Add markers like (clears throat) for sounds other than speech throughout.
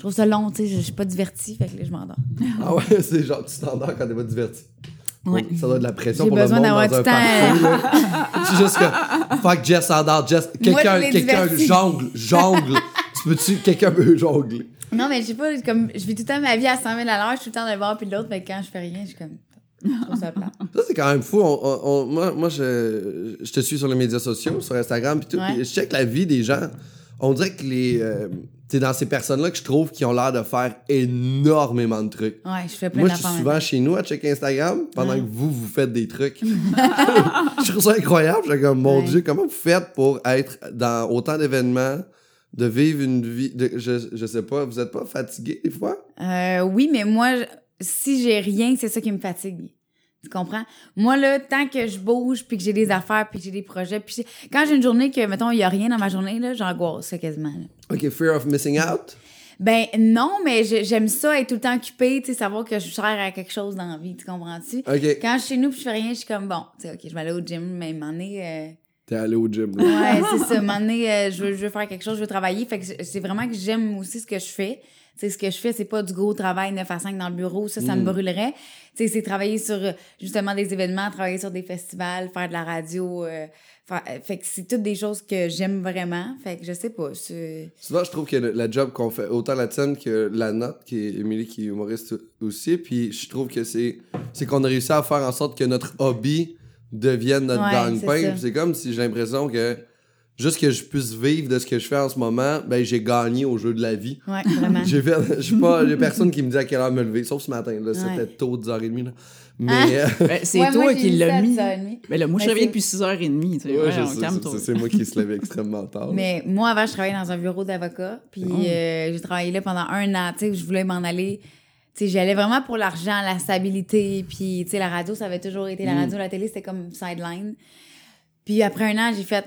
Je trouve ça long, tu sais, je suis pas divertie, fait que là, je m'endors. Ah ouais, (laughs) c'est genre, tu t'endors quand t'es pas diverti. Ouais. Ça doit être de la pression pour le monde dans un du temps. party. C'est juste que, fuck, Jess s'endort, Jess, quelqu'un, quelqu'un jongle, jongle. tu peux-tu, quelqu'un peut jongler? Non, mais je sais pas, comme, je vis tout le temps ma vie à 100 000 à l'heure, je suis tout le temps d'un bord puis de l'autre, mais quand je fais rien, je suis comme, je trouve ça. Ça, c'est quand même fou. On- on- on- moi, moi je, je te suis sur les médias sociaux, sur Instagram, puis tout. Ouais. puis je check la vie des gens. On dirait que les. euh, t'es dans ces personnes-là que je trouve qui ont l'air de faire énormément de trucs. Ouais, je fais plein Moi, je suis souvent chez nous à checker Instagram pendant Ouais. que vous, vous faites des trucs. (laughs) je trouve ça incroyable. Je suis comme, mon Ouais. Dieu, comment vous faites pour être dans autant d'événements, de vivre une vie. De, je, je sais pas, vous êtes pas fatigué des fois? Euh, oui, mais moi, si j'ai rien, c'est ça qui me fatigue. Tu comprends? Moi, là, tant que je bouge, puis que j'ai des affaires, puis que j'ai des projets, puis quand j'ai une journée que, mettons, il y a rien dans ma journée, là, j'angoisse ça quasiment. là. OK, fear of missing out? Ben non, mais j'aime ça, être tout le temps occupée, tu sais, savoir que je sers à quelque chose dans la vie, tu comprends-tu? OK. Quand je suis chez nous, puis je fais rien, je suis comme, bon, tu sais, OK, je vais aller au gym, mais moment donné, euh, T'es allé au gym. là. Ouais, c'est ça. (laughs) Moment donné, euh, je, veux, je veux faire quelque chose, je veux travailler. Fait que c'est vraiment que j'aime aussi ce que je fais. Sais, ce que je fais, c'est pas du gros travail 9 à 5 dans le bureau. Ça, ça me brûlerait. Tu sais, c'est travailler sur euh, justement des événements, travailler sur des festivals, faire de la radio. euh, faire- euh, fait que c'est toutes des choses que j'aime vraiment. Fait que je sais pas. c'est- Souvent, je trouve que le- la job qu'on fait, autant la tienne que la nôtre, qui est Émilie, qui est humoriste aussi, puis je trouve que c'est c'est qu'on a réussi à faire en sorte que notre hobby devienne notre Ouais. Puis C'est comme si j'ai l'impression que juste que je puisse vivre de ce que je fais en ce moment, ben j'ai gagné au jeu de la vie. Ouais, vraiment. (laughs) J'ai fait, je suis pas, j'ai personne qui me dit à quelle heure me lever, sauf ce matin, là, c'était tôt, 10h30, là. Mais, euh, (laughs) Ben, c'est Ouais, toi moi, j'ai qui l'as mis. 10h30. Mais là, moi, je réveille depuis 6h30. Tu sais, ouais, ouais, je on sais, calme-toi. c'est- c'est moi qui se lève extrêmement tard. Mais moi, avant, je travaillais dans un bureau d'avocat. Puis Oh. euh, j'ai travaillé là pendant un an. Tu sais, je voulais m'en aller. Tu sais, j'allais vraiment pour l'argent, la stabilité. Puis, tu sais, la radio, ça avait toujours été la Mm. radio, la télé, c'était comme sideline. Puis après un an, j'ai fait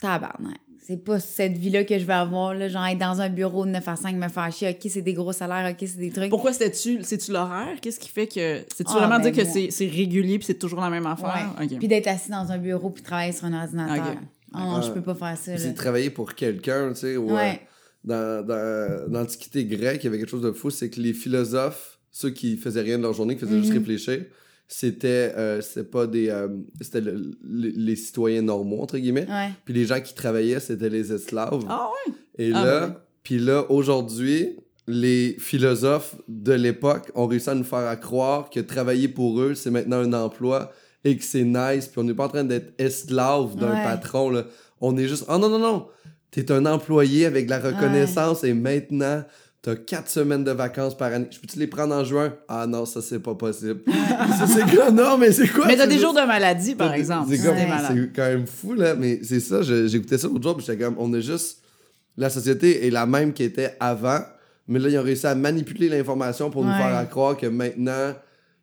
tabarnak. C'est pas cette vie-là que je veux avoir, là. Genre, être dans un bureau de 9 à 5, me faire chier. OK, c'est des gros salaires. OK, c'est des trucs. Pourquoi c'était-tu? C'est-tu l'horaire? Qu'est-ce qui fait que. C'est-tu Ah, vraiment ben, dire que moi. c'est c'est régulier puis c'est toujours la même affaire? Ouais. Puis d'être assis dans un bureau puis travailler sur un ordinateur. Ok. Ah non, je Ah. peux pas faire ça. C'est de travailler pour quelqu'un, tu sais. ou, Ouais. euh, dans, dans l'Antiquité grecque, il y avait quelque chose de fou, c'est que les philosophes, ceux qui faisaient rien de leur journée, qui faisaient juste Mhm. réfléchir, c'était euh, c'était pas des. euh, c'était le- les, les citoyens normaux, entre guillemets. Ouais. Puis les gens qui travaillaient, c'était les esclaves. Ah ouais? Et Ah, là, ouais. puis là, aujourd'hui, les philosophes de l'époque ont réussi à nous faire à croire que travailler pour eux, c'est maintenant un emploi et que c'est nice. Puis on n'est pas en train d'être esclave d'un patron. Là. On est juste, oh non, non, non, t'es un employé avec de la reconnaissance et maintenant, t'as quatre semaines de vacances par année. Je peux-tu les prendre en juin? Ah non, ça, c'est pas possible. (laughs) ça, c'est? Non, mais c'est quoi? Mais t'as des juste- jours de maladie, par exemple. c'est Ouais. quand même fou, là, mais c'est ça, j'écoutais ça l'autre jour, puis j'étais comme, on est juste, la société est la même qu'elle était avant, mais là, ils ont réussi à manipuler l'information pour nous faire croire que maintenant,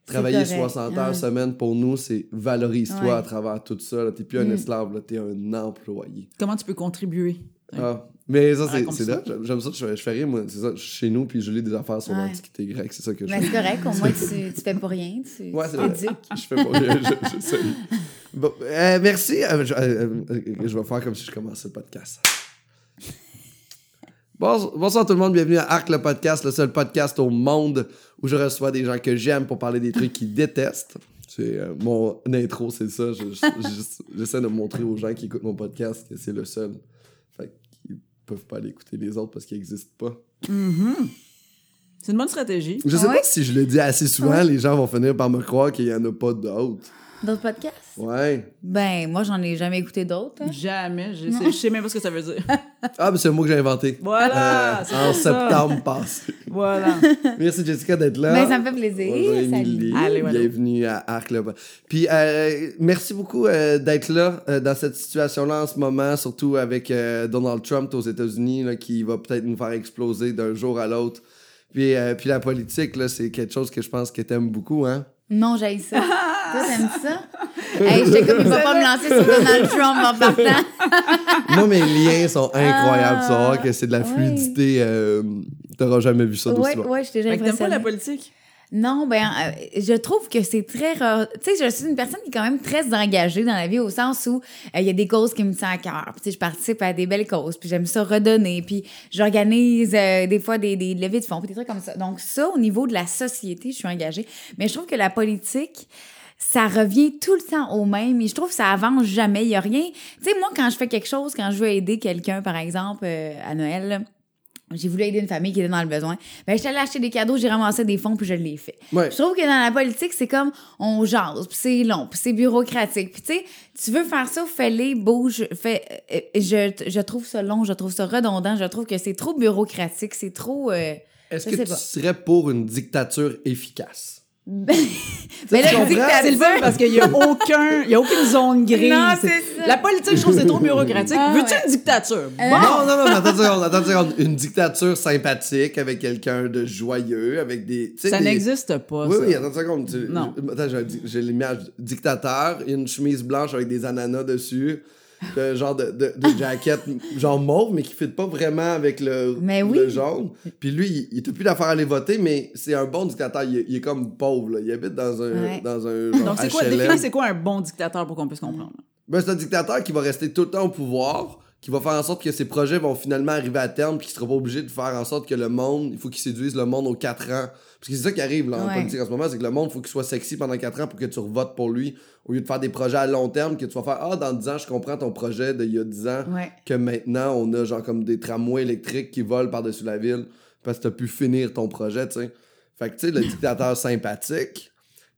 travailler correct, 60 heures ouais. semaine pour nous, c'est valorise-toi à travers tout ça. T'es plus un Mm. esclave, t'es un employé. Comment tu peux contribuer? Ah. Mais ça, c'est Raconte c'est ça? drôle, j'aime- ça, je fais, je fais rire, moi, c'est ça, chez nous, puis je lis des affaires sur Ouais. l'Antiquité grecque, c'est ça que je Ben, fais. c'est correct, au moins tu, (laughs) tu fais pas rien, tu Ouais, c'est vrai. (laughs) Je fais pas rien, je, je sais. Bon, euh, merci. Euh, je, euh, je vais faire comme si je commençais le podcast. Bon- bonsoir tout le monde, bienvenue à Arc le podcast, le seul podcast au monde où je reçois des gens que j'aime pour parler des trucs qu'ils détestent. C'est mon intro, c'est ça. Je- je- je- J'essaie de montrer aux gens qui écoutent mon podcast que c'est le seul. Peuvent pas aller écouter les autres parce qu'ils n'existent pas. Mhm. C'est une bonne stratégie. Je sais Ouais. pas si je le dis assez souvent, les gens vont finir par me croire qu'il y en a pas d'autres. D'autres podcasts? Ouais. Ben, moi, j'en ai jamais écouté d'autres. hein. Jamais. Je sais, je sais même pas ce que ça veut dire. (laughs) Ah, mais c'est un mot que j'ai inventé. Voilà! Euh, en ça. septembre passé. Voilà. Merci Jessica d'être là. Ben, ça me fait plaisir. Bonjour Salut. Émilie. Allez, voilà. Bienvenue à Arc Puis euh, merci beaucoup euh, d'être là euh, dans cette situation-là en ce moment, surtout avec euh, Donald Trump aux États-Unis qui va peut-être nous faire exploser d'un jour à l'autre. Puis, euh, puis la politique, c'est quelque chose que je pense que t'aimes beaucoup, hein? Non, j'ai ça. (laughs) Toi, t'aimes ça? hey, j'étais comme, il va pas me lancer sur Donald Trump en partant. (laughs) Moi, mes liens sont incroyables. Tu vas voir Ah, que c'est de la ouais. fluidité. euh, T'auras jamais vu ça d'aussi Ouais, loin. ouais, j'étais que t'aimes pas la politique? Non, ben, euh, je trouve que c'est très rare. Tu sais, je suis une personne qui est quand même très engagée dans la vie au sens où euh, il y a des causes qui me tiennent à cœur. Puis, je participe à des belles causes, puis j'aime ça redonner, puis j'organise euh, des fois des, des levées de fonds, puis des trucs comme ça. Donc, ça, au niveau de la société, je suis engagée. Mais je trouve que la politique, ça revient tout le temps au même et je trouve que ça avance jamais. Il y a rien. Tu sais, moi, quand je fais quelque chose, quand je veux aider quelqu'un, par exemple, à Noël, j'ai voulu aider une famille qui était dans le besoin. Ben, j'étais allée acheter des cadeaux, j'ai ramassé des fonds, puis je l'ai fait. Ouais. Je trouve que dans la politique, c'est comme on jase, puis c'est long, puis c'est bureaucratique. Puis tu sais, tu veux faire ça, fais-les, bouge, fais. euh, je, je trouve ça long, je trouve ça redondant, je trouve que c'est trop bureaucratique, c'est trop. euh, Est-ce que tu pas. serais pour une dictature efficace? Mais (laughs) tu là, comprends? dictature- C'est le fun parce qu'il y a (laughs) aucun, il y a aucune zone grise. Non, c'est ça. La politique, je trouve c'est trop (laughs) bureaucratique. Ah, Veux-tu ouais. une dictature? Bon. Non, non, non, mais attends une seconde, attends une seconde. Une dictature sympathique avec quelqu'un de joyeux, avec des. Ça des- n'existe pas, Oui, ça. oui, attends une seconde. Tu- Non. Attends, j'ai, j'ai l'image dictateur, une chemise blanche avec des ananas dessus, un genre de, de, de jacket genre mauve, mais qui ne fit pas vraiment avec le, Mais oui. le jaune. Puis lui, il n'a plus d'affaire à aller voter, mais c'est un bon dictateur. Il, est- il est comme pauvre, là. Il habite dans un, Ouais. dans un genre (laughs) Donc, c'est quoi, HLM. définis c'est quoi un bon dictateur pour qu'on puisse comprendre? Ben, c'est un dictateur qui va rester tout le temps au pouvoir, qui va faire en sorte que ses projets vont finalement arriver à terme, puis qui sera pas obligé de faire en sorte que le monde, il faut qu'il séduise le monde aux 4 ans. Parce que c'est ça qui arrive là, en Ouais. politique en ce moment, c'est que le monde, faut qu'il soit sexy pendant 4 ans pour que tu votes pour lui, au lieu de faire des projets à long terme, que tu vas faire Ah, dans 10 ans, je comprends ton projet d'il y a 10 ans, Ouais. que maintenant, on a genre comme des tramways électriques qui volent par-dessus la ville, parce que t'as pu finir ton projet, tu sais. Fait que, tu sais, le dictateur (laughs) sympathique,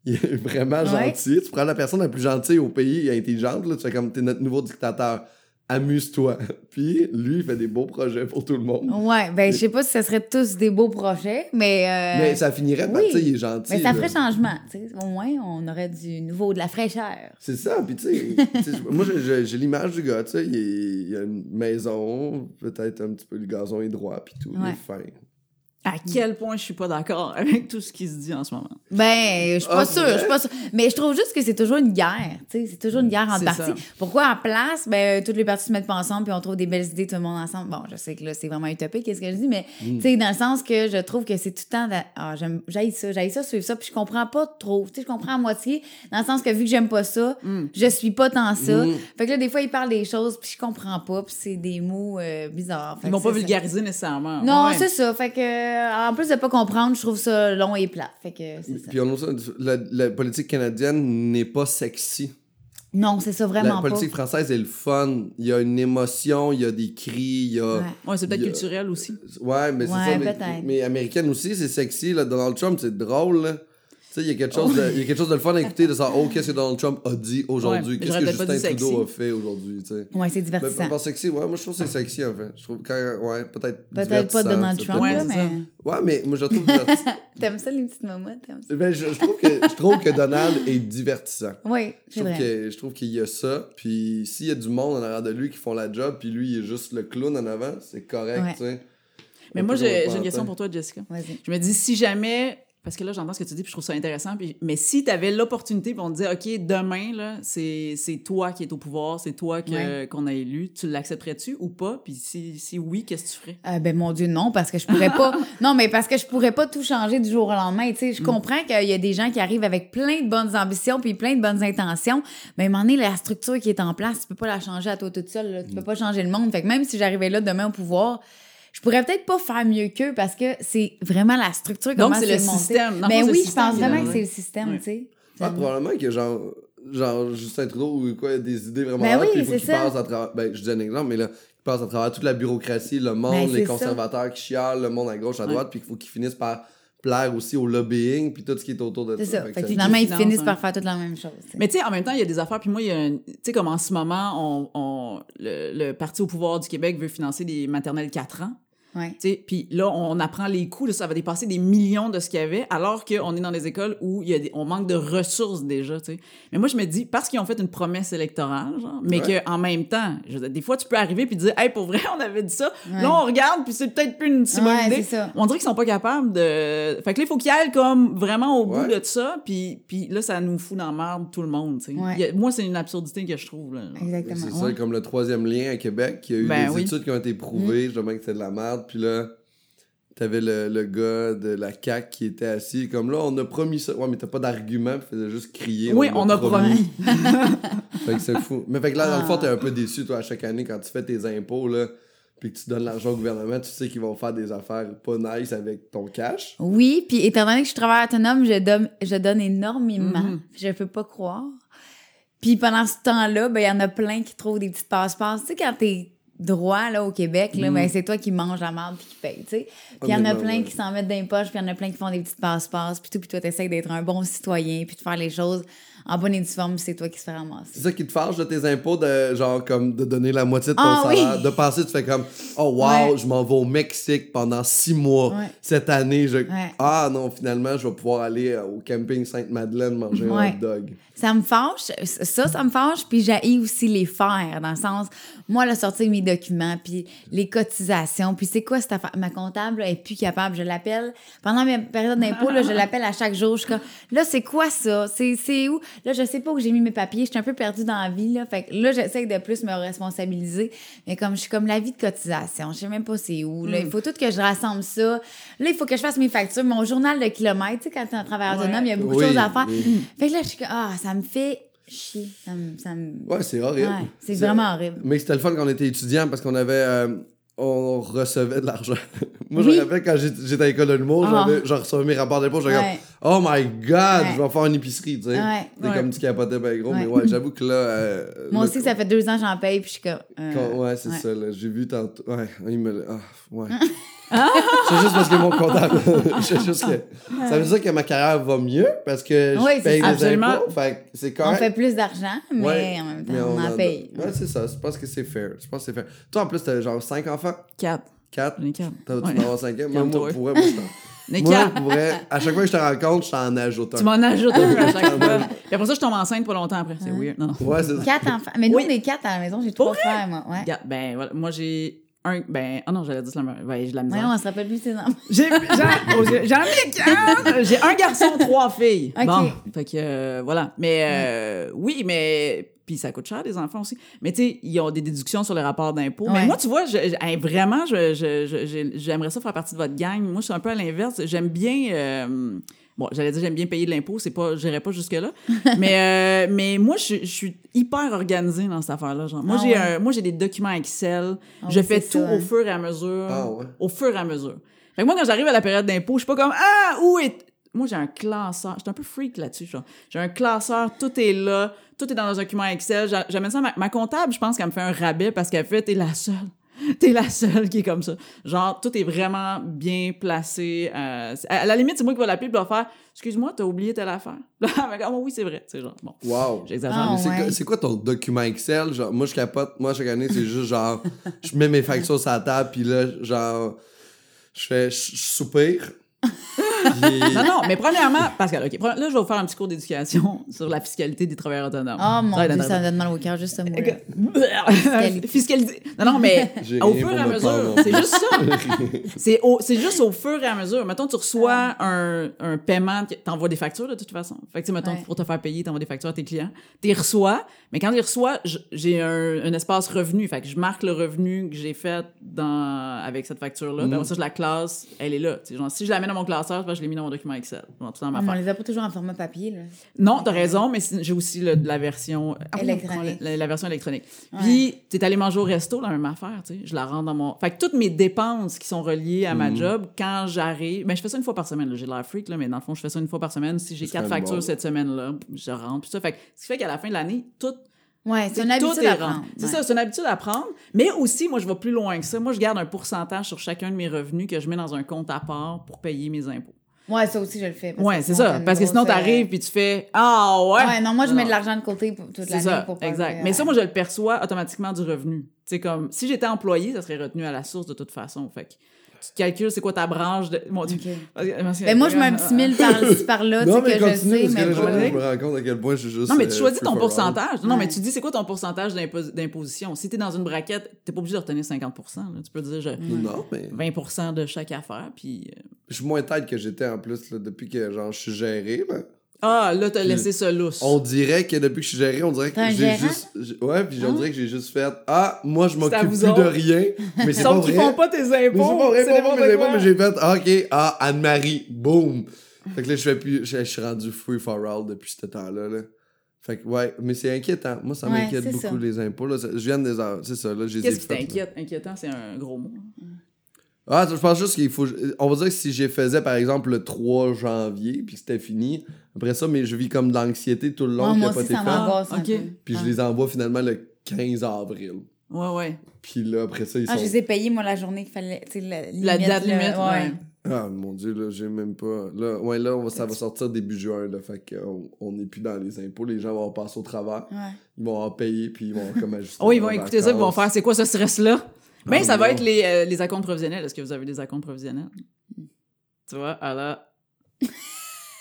il est vraiment Ouais. gentil. Tu prends la personne la plus gentille au pays et intelligente, là, tu fais comme, t'es notre nouveau dictateur. Amuse-toi. (laughs) Puis, lui, il fait des beaux projets pour tout le monde. Ouais, ben, je sais pas si ce serait tous des beaux projets, mais. euh, Mais ça finirait par, oui. tu sais, il est gentil. Mais ça là. ferait changement, tu sais. Au moins, on aurait du nouveau, de la fraîcheur. C'est ça, puis tu sais, moi j'ai- l'image du gars, tu sais, il, a une maison, peut-être un petit peu le gazon est droit, puis tout, il est fin. À quel point je suis pas d'accord (laughs) avec tout ce qui se dit en ce moment. Ben, je suis pas Ah, sûre, je suis pas sûre. Mais je trouve juste que c'est toujours une guerre, tu sais, c'est toujours une guerre entre C'est partis. ça. Pourquoi à place, ben, toutes les parties se mettent pas ensemble puis on trouve des belles idées tout le monde ensemble? Bon, je sais que là, c'est vraiment utopique, qu'est-ce que je dis, mais, Mm. tu sais, dans le sens que je trouve que c'est tout le temps, de- ah, j'aime, j'aille ça, j'aille ça, suivre ça, puis je comprends pas trop, tu sais, je comprends à moitié, dans le sens que vu que j'aime pas ça, je suis pas tant ça. Mm. Fait que là, des fois, ils parlent des choses puis je comprends pas puis c'est des mots euh, bizarres. Fait Ils vont pas vulgariser nécessairement. Non, Ouais. c'est ça. Fait que, euh, en plus de pas comprendre, je trouve ça long et plat. Fait que, c'est ça. Puis on la, la politique canadienne n'est pas sexy. Non, c'est ça, vraiment La politique française est le fun. Il y a une émotion, il y a des cris, il y a. Ouais. Ouais, c'est peut-être culturel aussi. Ouais, mais c'est ça. Mais américaine aussi, c'est sexy. Là. Donald Trump, c'est drôle. Là. Tu sais, il y, a quelque chose de- il y a quelque chose de le fun à écouter de ça. Oh, qu'est-ce que Donald Trump a dit aujourd'hui? Ouais, qu'est-ce que Justin Trudeau a fait aujourd'hui? tu sais? pas. Ouais, c'est Mais divertissant. pas, pas sexy, ouais, moi je trouve que c'est sexy en fait. Je trouve quand, ouais, peut-être. Peut-être pas divertissant, Donald Trump, Ouais, mais. ça. Ouais, mais moi je trouve divertissant. (laughs) T'aimes ça, les petites moments? T'aimes ça? Ben, je, je trouve que, je trouve que Donald est divertissant. Oui, Je c'est trouve, vrai. que, je trouve qu'il y a ça. Puis s'il y a du monde en arrière de lui qui font la job, puis lui il est juste le clown en avant, c'est correct, Ouais. tu sais. Mais moi, j'ai une question pour toi, Jessica. Vas-y. Je me dis, si jamais. Parce que là, j'entends ce que tu dis, puis je trouve ça intéressant. Puis, mais si tu avais l'opportunité, puis on te disait, OK, demain, là, c'est c'est toi qui es au pouvoir, c'est toi que- Ouais. qu'on a élu, tu l'accepterais-tu ou pas? Puis si, si oui, qu'est-ce que tu ferais? Euh, ben mon Dieu, non, parce que je pourrais pas. (laughs) non, mais parce que je pourrais pas tout changer du jour au lendemain. Tu sais, Mm. je comprends qu'il y a des gens qui arrivent avec plein de bonnes ambitions puis plein de bonnes intentions. Mais à un moment donné, la structure qui est en place, tu peux pas la changer à toi toute seule. là. Tu Mm. peux pas changer le monde. Fait que même si j'arrivais là demain au pouvoir, je pourrais peut-être pas faire mieux qu'eux parce que c'est vraiment la structure. Donc, comment c'est le monté. système. Mais oui, je pense est vraiment là, que c'est ouais. le système, Ouais. tu sais. Ah, probablement que genre, genre Justin Trudeau ou quoi, il a des idées vraiment Ben hot, oui, puis il faut c'est qu'il ça. passe à travers. Ben, je dis un exemple, mais là, il passe à travers toute la bureaucratie, le monde, Ben, les ça. conservateurs qui chialent, le monde à gauche, à Ouais. droite, puis qu'il faut qu'ils finissent par plaire aussi au lobbying, puis tout ce qui est autour de C'est ça. Fait que Fait que ça- finalement, ils finissent hein. par faire toute la même chose. Mais tu sais, en même temps, il y a des affaires. Puis moi, il y a un- Tu sais, comme en ce moment, on, on- le, le Parti au pouvoir du Québec veut financer des maternelles 4 ans. Puis là, on apprend les coûts, là, ça va dépasser des millions de ce qu'il y avait, alors qu'on est dans des écoles où il y a des- on manque de ressources déjà. tu sais. Mais moi, je me dis, parce qu'ils ont fait une promesse électorale, genre, mais Ouais. qu'en même temps, je veux dire, des fois, tu peux arriver puis dire, hey, pour vrai, (laughs) on avait dit ça. Ouais. Là, on regarde, puis c'est peut-être plus une si bonne Ouais, idée. ça. On dirait qu'ils sont pas capables de. Fait que là, il faut qu'ils aillent comme vraiment au bout Ouais. de ça, puis, puis là, ça nous fout dans la merde tout le monde. tu sais. Ouais. Il y a- moi, c'est une absurdité que je trouve. Là. Exactement. C'est Ouais. ça, comme le troisième lien à Québec, qui a eu Ben des oui. études qui ont été prouvées, justement, que c'est de la merde, puis là, t'avais le, le gars de la CAQ qui était assis, comme là, on a promis ça. Ouais, mais t'as pas d'argument, puis faisait juste crier. Oui, on a promis. (laughs) fait que c'est fou. Mais fait que là, dans le fond, t'es un peu déçu, toi, à chaque année, quand tu fais tes impôts, là, puis que tu donnes l'argent au gouvernement, tu sais qu'ils vont faire des affaires pas nice avec ton cash. Oui, puis étant donné que je suis travailleur autonome, je donne, je donne énormément. Mhm. Je peux pas croire. Puis pendant ce temps-là, ben il y en a plein qui trouvent des petites passe-passe. Tu sais, quand t'es droit là au Québec, là, ben c'est toi qui manges la merde puis qui paye, tu sais. Puis il y en a plein ouais. qui s'en mettent dans les poches, puis il y en a plein qui font des petites passe-passe, puis tout, puis toi t'essayes d'être un bon citoyen, puis de faire les choses en bonne et due forme, c'est toi qui se fais ramasser. C'est ça qui te fâche de tes impôts, de genre comme de donner la moitié de ton Ah, oui. salaire, de penser, tu fais comme oh wow, Ouais. je m'en vais au Mexique pendant six mois Ouais. cette année, je Ouais. ah non finalement je vais pouvoir aller euh, au camping Sainte-Madeleine manger un hot dog. Ça me fâche, ça, ça me fâche, puis j'haïs aussi les faire, dans le sens, moi, là, sortir mes documents, puis les cotisations, puis c'est quoi cette affaire? Ma comptable, là, est plus capable, je l'appelle, pendant mes périodes d'impôt, là, je l'appelle à chaque jour, je suis comme, là, c'est quoi ça? C'est où? Là, je sais pas où j'ai mis mes papiers, je suis un peu perdue dans la vie, là, fait que là, j'essaie de plus me responsabiliser, mais comme je suis comme la vie de cotisation, je sais même pas c'est où, là, il faut tout que je rassemble ça, là, il faut que je fasse mes factures, mon journal de kilomètres, tu sais, quand t'es un travailleur Ouais. autonome, il y a beaucoup Oui, de choses à faire, oui. fait que là, je suis comme, ah, ça me fait chier. Ça me. Ça me... Ouais, c'est horrible. Ouais, c'est vraiment horrible. Mais c'était le fun quand on était étudiant parce qu'on avait. euh, on recevait de l'argent. (laughs) Moi, Oui. je me rappelle quand j'étais à l'école de l'humour, Ah. j'avais- je recevais mes rapports d'impôts, j'étais Ouais. Oh my god, Ouais. je vais faire une épicerie, tu sais. Ouais. C'est Ouais. comme tu capotais bien gros, mais Ouais. j'avoue que là. euh, (laughs) Moi là, aussi, ça fait deux ans que j'en paye, puis je suis comme. euh, Quand- ouais, c'est ça, là. J'ai vu tantôt. Ouais, il me Ah, ouais. (laughs) c'est juste parce que mon comptable. c'est juste que. Ça veut dire que ma carrière va mieux parce que je Oui, c'est paye des impôts. Fait c'est On correct. fait plus d'argent, mais en même temps, on, en paye. Ouais, c'est ça. Je pense que c'est fair. Je pense que c'est fair. Toi, en plus, t'as genre 5 enfants? Quatre. 4? J'en ai quatre. T'as tu Ouais. vas avoir 5 Moi, moi, Calme-toi. pour vrai, moi, je Moi, quatre. pour vrai, à chaque fois que je te rencontre, je t'en ajoute un. Tu m'en ajoutes un peu à chaque (laughs) fois. Puis après ça, je tombe enceinte pas longtemps après. C'est weird. Non, non. Ouais, c'est ça. Quatre enfants. Mais nous, Oui. on est quatre à la maison, j'ai trois frères, moi. Ouais. Regarde, ben voilà, moi j'ai un. Ben, oh non, j'allais dire ça. Ouais, j'ai de la misère. Voyons, on se rappelle plus ses enfants. J'ai j'en j'ai- j'en ai quatre! J'ai un garçon, trois filles. Ok. Bon, fait que euh, voilà. Mais euh, oui, mais puis ça coûte cher des enfants aussi. Mais tu sais, ils ont des déductions sur les rapports d'impôts. Mais moi, tu vois, je, je- hey, vraiment, je- je- je- je- j'aimerais ça faire partie de votre gang. Moi, je suis un peu à l'inverse. J'aime bien. euh, Bon, j'allais dire j'aime bien payer de l'impôt, c'est pas, j'irai pas jusque là. (laughs) mais euh, mais moi, je, je suis hyper organisée dans cette affaire-là. Genre, moi Ah j'ai ouais. un- moi j'ai des documents Excel. Ah je oui, fais tout ça, au hein. fur et à mesure. Ah ouais. Au fur et à mesure. Fait que moi, quand j'arrive à la période d'impôt, je suis pas comme Ah, où est. Moi, j'ai un classeur. J'étais un peu freak là-dessus. genre. J'ai un classeur, tout est là, tout est dans un document Excel. J'a- J'amène ça à ma, ma comptable, je pense qu'elle me fait un rabais parce qu'elle fait T'es la seule. (laughs) T'es la seule qui est comme ça. Genre, tout est vraiment bien placé. euh, à la limite, c'est moi qui vais l'appeler et va faire Excuse-moi, t'as oublié telle affaire? (laughs) Elle va dire, Ah, oui, c'est vrai. C'est genre, bon, Wow. j'exagère. Ah, Mais c'est ouais. quoi- c'est quoi ton document Excel? Genre, moi, je capote. Moi, chaque année, c'est juste genre, je mets mes factures sur la table, puis là, genre, je fais, je soupire. (laughs) Non, non, mais premièrement, Pascal, OK, là, je vais vous faire un petit cours d'éducation (laughs) sur la fiscalité des travailleurs autonomes. Oh mon Ça Dieu, ça me donne mal au cœur, juste ce mot-là. Fiscalité. Non, non, mais (laughs) au fur et à me mesure, c'est juste ça. (laughs) c'est, au- c'est juste au fur et à mesure. Mettons, tu reçois un, un paiement, tu envoies des factures de toute façon. Fait que, tu sais, mettons, Ouais. pour te faire payer, tu envoies des factures à tes clients. Tu les reçois, mais quand tu les reçois, j'ai un, un espace revenu. Fait que je marque le revenu que j'ai fait dans, avec cette facture-là. Puis après ça, je la classe, elle est là. Tu sais, genre, si je la mets dans mon classeur, je l'ai mis dans mon document Excel. Tout dans ma Ah, on les a pas toujours en format papier, là. non, t'as raison, mais j'ai aussi le- la version ah Électronique. La, la version électronique. Puis t'es allé manger au resto, la même affaire, tu sais. Je la rentre dans mon. Fait que toutes mes dépenses qui sont reliées à ma job, quand j'arrive, ben je fais ça une fois par semaine. là. J'ai l'air freak là, mais dans le fond, je fais ça une fois par semaine. Si j'ai quatre factures bon. cette semaine-là, je rentre. Puis ça, fait que ce qui fait qu'à la fin de l'année, tout Ouais, c'est une habitude à prendre. C'est ouais. ça, c'est une habitude à prendre. Mais aussi, moi, je vais plus loin que ça. Moi, je garde un pourcentage sur chacun de mes revenus que je mets dans un compte à part pour payer mes impôts. Ouais, ça aussi, je le fais. Ouais, c'est ça. Parce que sinon, euh, t'arrives puis tu fais Ah ouais. Ouais, non, moi, je mets de l'argent de côté pour toute C'est l'année ça, pour pas exact. que- Mais ça, moi, je le perçois automatiquement du revenu. C'est comme, si j'étais employé, ça serait retenu à la source de toute façon. Fait que tu calcules c'est quoi ta branche de... Mon Dieu. Ben, moi, je mets un petit mille par-ci, par-là, tu (laughs) non, sais, mais que je sais, parce que mais je, me rends compte à quel point je suis juste. Non, mais tu euh, choisis ton pourcentage. Non, mais tu dis c'est quoi ton pourcentage d'impos- d'imposition? Si t'es dans une braquette, t'es pas obligé de retenir 50 là. Tu peux dire je- Non, mais 20 de chaque affaire, puis... je suis moins tête que j'étais en plus, là, depuis que genre, je suis géré. Ben, Ah, là, t'as laissé ça lousse. On dirait que depuis que je suis géré, on dirait que j'ai juste. j'ai- Ouais, puis on Ah. dirait que j'ai juste fait Ah, moi, je m'occupe plus de rien. (laughs) Mais c'est pas vrai. font pas tes Mais c'est impôts. pas vrai, c'est pas n'importe mais mais j'ai fait Ah, ok, ah, Anne-Marie, boum. Fait que là, je fais plus. Je, suis rendu free for all depuis ce temps-là. Là. Fait que, ouais, mais c'est inquiétant. Moi, ça Ouais, m'inquiète beaucoup, ça. les impôts. Là. Je viens de les. avoir- C'est ça, là, je les ai Qu'est-ce qui t'inquiète? Inquiétant, c'est un gros mot. Ah, je pense juste qu'il faut. On va dire que si j'ai faisais par exemple le 3 janvier, puis que c'était fini, après ça, mais je vis comme de l'anxiété tout le long qui moi a pas été ça fait. peu. Puis je Ah. les envoie finalement le 15 avril. Ouais, ouais. Puis là, après ça, ils Ah, sont. je les ai payés, moi, la journée qu'il fallait. tu sais, La, La date limite, ouais. Ah, mon Dieu, là, j'ai même pas. Là, ouais, là, on va- ça va sortir début juin, là. Fait qu'on on n'est plus dans les impôts. Les gens vont passer au travers. Ouais. Ils vont en payer, puis ils vont comme ajuster. (laughs) Oh, ils vont écouter ça, ils vont faire c'est quoi ce stress-là? Ben, Ah, ça va être les, euh, les acomptes provisionnels. Est-ce que vous avez des acomptes provisionnels? Tu vois, alors.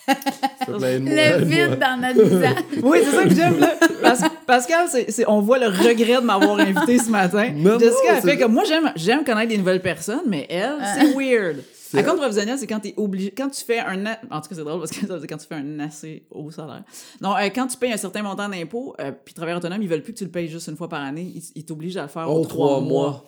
Ça fait une Le vide dans notre visage. (laughs) Oui, c'est ça que j'aime, là. Parce- Pascal, c'est, c'est- on voit le regret de m'avoir invité ce matin. Non, Jessica, non, elle fait c'est- comme moi, j'aime, j'aime connaître des nouvelles personnes, mais elle, c'est weird. C'est- Acompte provisionnel, c'est quand t'es obligé, quand tu fais un, a- en tout cas, c'est drôle parce que ça veut dire quand tu fais un assez haut salaire. Non, euh, quand tu payes un certain montant d'impôts, euh, puis travailleur autonome, ils veulent plus que tu le payes juste une fois par année. Ils, ils t'obligent à le faire Oh, aux trois trois mois. mois.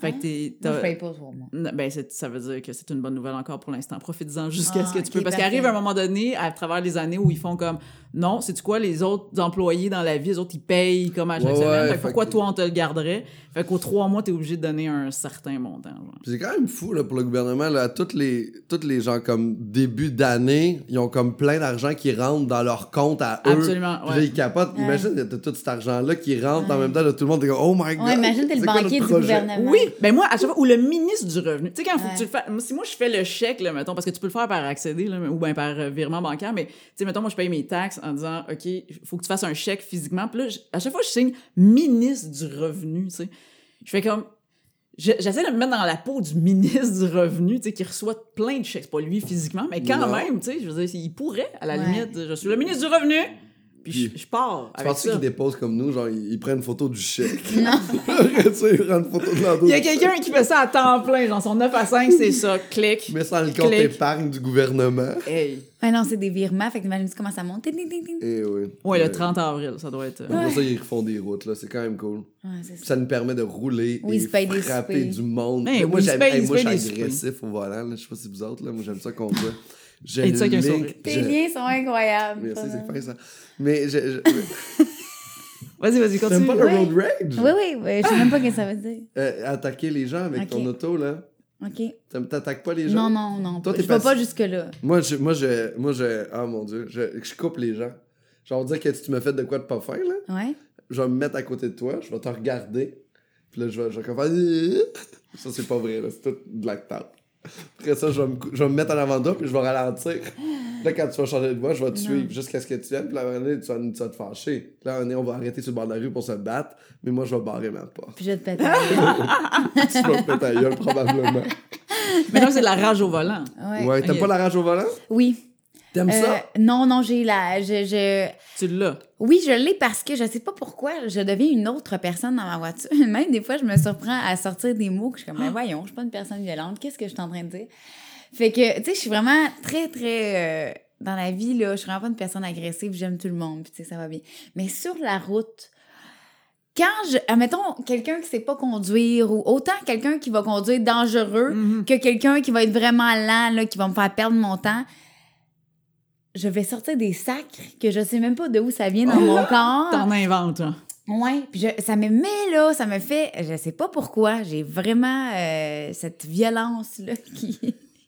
Fait que t'es, Moi, pas mois. non, Ben, c'est- ça veut dire que c'est une bonne nouvelle encore pour l'instant. Profites-en jusqu'à Ah, ce que tu peux. Parce qu'il arrive un moment donné, à travers les années, où ils font comme non, c'est tu quoi, les autres employés dans la vie, les autres, ils payent comme à chaque Ouais, semaine? ouais, Fait que fait pourquoi que- toi, on te le garderait? Fait qu'aux trois mois, t'es obligé de donner un certain montant. genre. C'est quand même fou là, pour le gouvernement. Là, toutes les, toutes les gens comme début d'année, ils ont comme plein d'argent qui rentre dans leur compte à eux. Absolument, Puis là, ouais. ils capotent. Ouais. Imagine, il y a tout cet argent-là qui rentre en même temps. Là, tout le monde est comme, oh my god. Ouais, imagine, t'es le banquier du gouvernement. Oui, ben moi, à chaque fois, ou le ministre du revenu. Tu sais, quand faut que tu le fasses. moi, Si moi, je fais le chèque, là, mettons, parce que tu peux le faire par accéder, là, ou bien par euh, virement bancaire, mais, tu sais, mettons, moi, je paye mes taxes en disant, OK, il faut que tu fasses un chèque physiquement. Puis là, à chaque fois, je signe ministre du revenu, tu sais. Je fais comme. je- J'essaie de me mettre dans la peau du (laughs) ministre du revenu, tu sais, qui reçoit plein de chèques. C'est pas lui physiquement, mais quand Non. même, tu sais, je veux dire, il pourrait, à la Ouais. limite, je suis le ministre du revenu, puis je, je pars Tu penses qu'ils déposent comme nous, genre, ils, ils prennent une photo du chèque. (laughs) (laughs) Non. tu sais, ils prennent une photo de Il y a quelqu'un qui fait ça à temps plein, genre son 9 à 5, c'est ça, clic. Mais sans le compte épargne du gouvernement. Hey. Ouais, non, c'est des virements. Fait que t'imagines comment ça monte. Et oui. Ouais, le Euh, 30 avril, ça doit être. euh, Pour ça, ils refont des routes, là. C'est quand même cool. Ouais, c'est ça. Ça nous permet de rouler et frapper du monde. Hey, moi, j'aime- moi, je suis agressif au volant. là. Je sais pas si vous autres, là. Moi, j'aime ça qu'on voit. Je sourire. Tes liens sont incroyables. Merci, c'est fin, ça. Mais je... je- (laughs) Vas-y, vas-y, T'aimes continue. pas le road rage? Oui, oui, oui. Je sais même pas ce que ça veut dire. (laughs) Euh, attaquer les gens avec ton auto, là. OK. T'aimes- T'attaques pas les gens? Non, non, non. Toi, je t'es vais pas jusque-là. Moi, je, moi, je, moi, je, ah mon dieu, je, je coupe les gens. Genre dire que si tu me fais de quoi de pas fin, là, Ouais. je vais me mettre à côté de toi, je vais te regarder, puis là, je vais, je vais comme faire... (laughs) Ça, c'est pas vrai, là, c'est tout de l'acteur. Après ça, je vais, me, je vais me mettre en avant puis je vais ralentir. Là, quand tu vas changer de voie, je vais te Non. suivre jusqu'à ce que tu viennes, puis là, tu vas, tu vas te fâcher. Puis Là, à un moment donné, on va arrêter sur le bord de la rue pour se battre, mais moi, je vais barrer ma porte. Puis je vais te péter. (laughs) tu vas te péter probablement. Mais non, c'est de la rage au volant. Ouais. Ouais, t'aimes pas la rage au volant? Oui. T'aimes Euh, ça? non, non, j'ai la. Je, je... Tu l'as. Oui, je l'ai parce que je sais pas pourquoi, je deviens une autre personne dans ma voiture. (laughs) Même des fois, je me surprends à sortir des mots que je suis comme, ben voyons, je suis pas une personne violente, qu'est-ce que je suis en train de dire? Fait que, tu sais, je suis vraiment très, très. euh, dans la vie, là, je suis vraiment pas une personne agressive, j'aime tout le monde, puis tu sais, ça va bien. Mais sur la route, quand je. Admettons, quelqu'un qui sait pas conduire, ou autant quelqu'un qui va conduire dangereux Mhm. que quelqu'un qui va être vraiment lent, là, qui va me faire perdre mon temps, je vais sortir des sacres que je sais même pas de où ça vient dans mon corps. T'en inventes, hein. Ouais, puis je- ça me met là, ça me fait, je sais pas pourquoi, j'ai vraiment euh, cette violence là (laughs) qui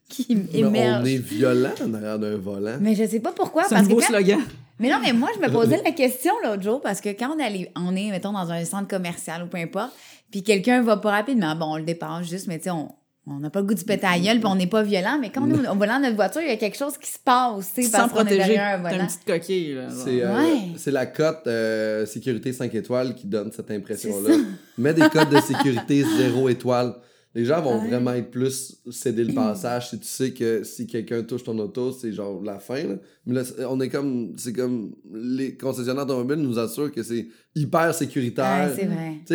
qui Mais émerge. on est violent en arrière d'un volant. Mais je sais pas pourquoi C'est un que quand- slogan. mais non, mais moi, je me (laughs) posais la question l'autre jour parce que quand on, est on est, mettons, dans un centre commercial ou peu importe, puis quelqu'un va pas rapidement, bon, on le dépasse juste, mais tu sais, on on n'a pas le goût du péter à gueule, puis on n'est pas violent, mais quand on est au volant de notre voiture, il y a quelque chose qui se passe, tu sais, Sans parce qu'on est protéger. derrière un T'as une volant. petite coquille. C'est euh, Ouais. c'est la cote euh, sécurité 5 étoiles qui donne cette impression-là. Mets des cotes de sécurité 0 étoile. Les gens vont Ouais. vraiment être plus céder le (clears throat) passage si tu sais que si quelqu'un touche ton auto, c'est genre la fin. Là. Mais là, on est comme. C'est comme. Les concessionnaires automobiles nous assurent que c'est hyper sécuritaire. Ouais, c'est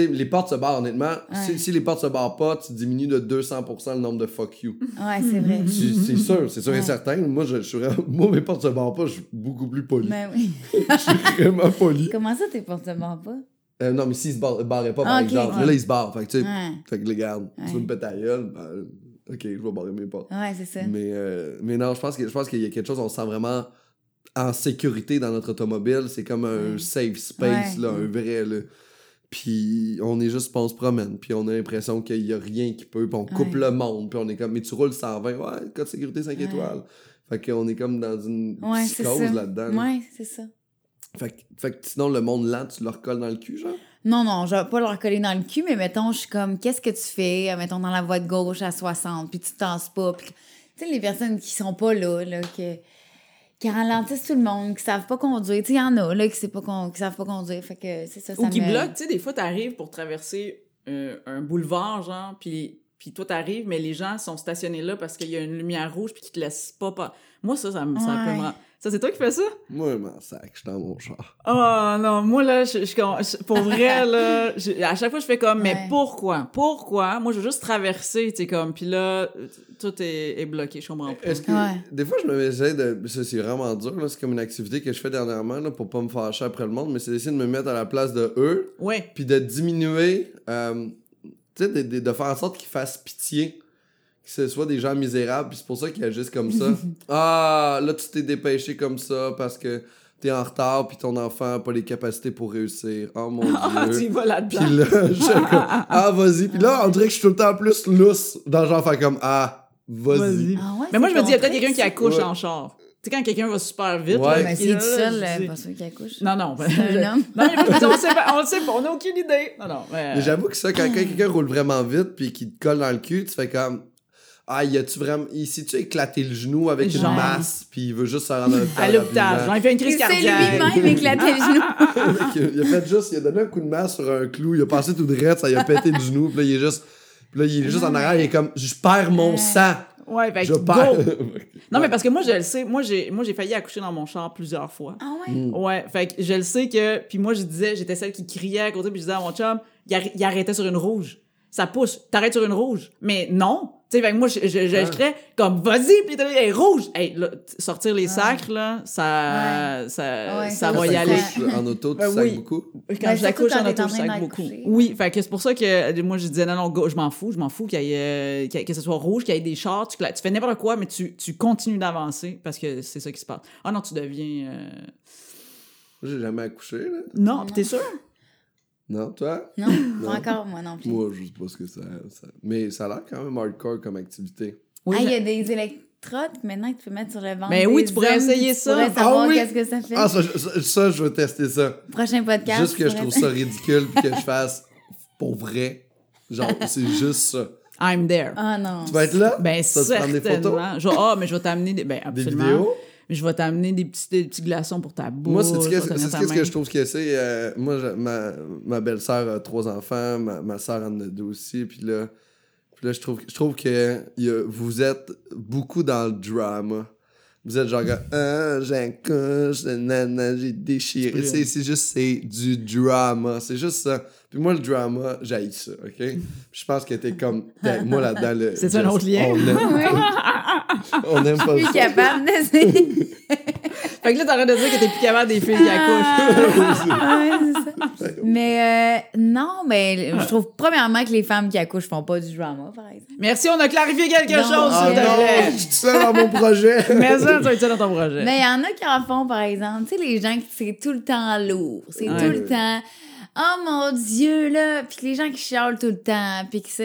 vrai. Les portes se barrent, honnêtement. Si, Ouais. si les portes se barrent pas, tu diminues de 200% le nombre de fuck you. Ouais, c'est vrai. C'est sûr, c'est sûr et certain. Moi, je, je suis moi, mes portes se barrent pas, je suis beaucoup plus poli. Ben oui. (laughs) je suis vraiment poli. Comment ça, tes portes se barrent pas? Euh, non, mais s'ils se bar- barraient pas, par Ah, exemple, ouais. là, ils se barrent. Fait que, tu sais, Ouais. fait que les garde. Tu veux me péter la gueule? Ben, ok, je vais barrer mes portes. Ouais, c'est ça. Mais, euh, mais non, je pense qu'il y a quelque chose, on se sent vraiment en sécurité dans notre automobile. C'est comme un safe space, là, un vrai. Là. Puis on est juste, on se promène, puis on a l'impression qu'il y a rien qui peut, puis on coupe le monde, puis on est comme, mais tu roules 120, ouais, code sécurité 5 Ouais. étoiles. Fait qu'on est comme dans une psychose là-dedans. là. Ouais, c'est ça. Fait, que- fait que sinon, le monde lent, tu le recolles dans le cul, genre? Non, non, je vais pas leur coller dans le cul, mais mettons, je suis comme, qu'est-ce que tu fais, euh, mettons, dans la voie de gauche à 60, puis tu te tasses pas. Puis, tu sais, les personnes qui sont pas là, là, que- qui ralentissent tout le monde, qui savent pas conduire. Tu sais, il y en a, là, qui, sait pas con- qui savent pas conduire. Fait que c'est ça, ça Ou qui me- bloquent, tu sais, des fois, t'arrives pour traverser euh, un boulevard, genre, puis puis toi, t'arrives, mais les gens sont stationnés là parce qu'il y a une lumière rouge puis qu'ils te laissent pas... pas... Moi, ça, ça me... Ça, peut me Ouais. rend- ça c'est toi qui fais ça? Moi, je m'en sac, je suis dans mon char. Oh non, moi là, je, je- je- pour vrai là, je- à chaque fois je fais comme, mais pourquoi, pourquoi? Moi je veux juste traverser, tu sais comme, puis là tout est, est bloqué, je comprends pas. Est-ce que Ouais. des fois je me essaie de ça c'est vraiment dur là, c'est comme une activité que je fais dernièrement là, pour pas me fâcher après le monde mais c'est d'essayer de me mettre à la place de eux Ouais, puis de diminuer euh, tu sais de, de- de faire en sorte qu'ils fassent pitié que ce soit des gens misérables puis c'est pour ça qu'ils agissent comme ça (laughs) ah là tu t'es dépêché comme ça parce que t'es en retard puis ton enfant a pas les capacités pour réussir oh mon (laughs) ah, tu y dieu vas là-dedans. puis là je suis comme, (laughs) ah vas-y puis là on dirait que je suis tout le temps plus lousse dans le genre faire comme ah vas-y. Ah ouais, Mais moi c'est je me dis, il y a peut-être quelqu'un qui accouche Ouais. en char. Tu sais, quand quelqu'un va super vite, Ouais. là, Ben, qui s'il est est tout là, seul, euh, dis- pas sûr qu'il accouche. Non, non. C'est un homme. non, mais on, sait pas, on le sait pas, on n'a aucune idée. Non, non. Mais, Mais j'avoue que ça, quand, quand (clears throat) quelqu'un roule vraiment vite puis qu'il te colle dans le cul, tu fais comme. Ah, y a-tu vraiment. Ici, tu éclaté le genou avec Genre. une masse puis il veut juste se rendre à l'hôpital. genre, il fait une crise C'est cardiaque. lui-même (laughs) éclaté le genou. (laughs) il, a, il a fait juste. Il a donné un coup de masse sur un clou, il a passé tout droit, ça il a pété le genou, puis là, il est juste. Puis là, il est juste en arrière, il est comme. Je perds mon sang. Ouais, fait Je perds. (laughs) Non, mais parce que moi, je le sais. Moi, j'ai, moi, j'ai failli accoucher dans mon char plusieurs fois. Ah ouais? Mm. Ouais, fait que je le sais que. Puis moi, je disais, j'étais celle qui criait à côté, puis je disais à mon chum, il, arr- il arrêtait sur une rouge. Ça pousse, t'arrêtes sur une rouge. Mais non. Tu sais, moi, je, je, je, je criais comme, vas-y, puis t'es hey, rouge. Hey, là, sortir les Ouais. sacres, là, ça, ça, Ouais, ça va y aller. En auto, tu Ben sacs oui. beaucoup. Quand Ben, j'accouche surtout en auto, je beaucoup. Oui, fait que c'est pour ça que moi, je disais, non, non, go, je m'en fous, je m'en fous qu'il y ait, euh, que ce soit rouge, qu'il y ait des chars, tu, fais n'importe quoi, mais tu, tu continues d'avancer parce que c'est ça qui se passe. Ah non, tu deviens... euh, Moi, j'ai jamais accouché, là. Non, pis t'es sûr? Non, toi? Non, (laughs) Non? pas encore, moi non plus. Moi, je sais pas ce que ça, ça- Mais ça a l'air quand même hardcore comme activité. Oui, ah, il y a des électrodes maintenant que tu peux mettre sur le ventre. Mais oui, des tu pourrais hommes, essayer tu ça. pourrais Ah savoir oui? qu'est-ce que ça fait. Ah, ça, je- ça, ça, je veux tester ça. Prochain podcast. Juste que je trouve ça ridicule puis que je (laughs) fasse pour vrai. Genre, c'est juste ça. I'm there. Ah non. Tu vas être là? Ben, Ça, certainement. Je- Ah, mais je vais t'amener des... Ben, Des absolument. vidéos? Je vais t'amener des petits, des petits glaçons pour ta bouche. Moi, c'est ce que, que je trouve que c'est. euh, moi, je- ma, ma belle-sœur a trois enfants, ma, ma soeur en a deux aussi. Puis là, puis là je trouve, je trouve que a- vous êtes beaucoup dans le drama. Vous êtes genre, (laughs) ah, j'accouche, nanana, j'ai déchiré. C'est juste, c'est du drama. C'est juste ça. Puis moi, le drama, j'haïs ça, OK? Je pense que t'es comme, t'es- moi là-dedans, le. C'est un autre lien? On aime, on aime pas plus ça. capable de (laughs) Fait que là, t'arrêtes de dire que t'es plus capable des filles qui accouchent. (laughs) Ouais, c'est ça. Mais euh, non, mais je trouve premièrement que les femmes qui accouchent font pas du drama, par exemple. Merci, on a clarifié quelque Non. chose, Ah s'il te non, plaît. je suis tout seul dans mon projet. (laughs) Mais ça, tu être ça dans ton projet. Mais il y en a qui en font, par exemple. Tu sais, les gens qui c'est tout le temps lourd. C'est Ouais. tout le temps. Oh mon Dieu, là. Puis les gens qui chialent tout le temps. Puis qui, se-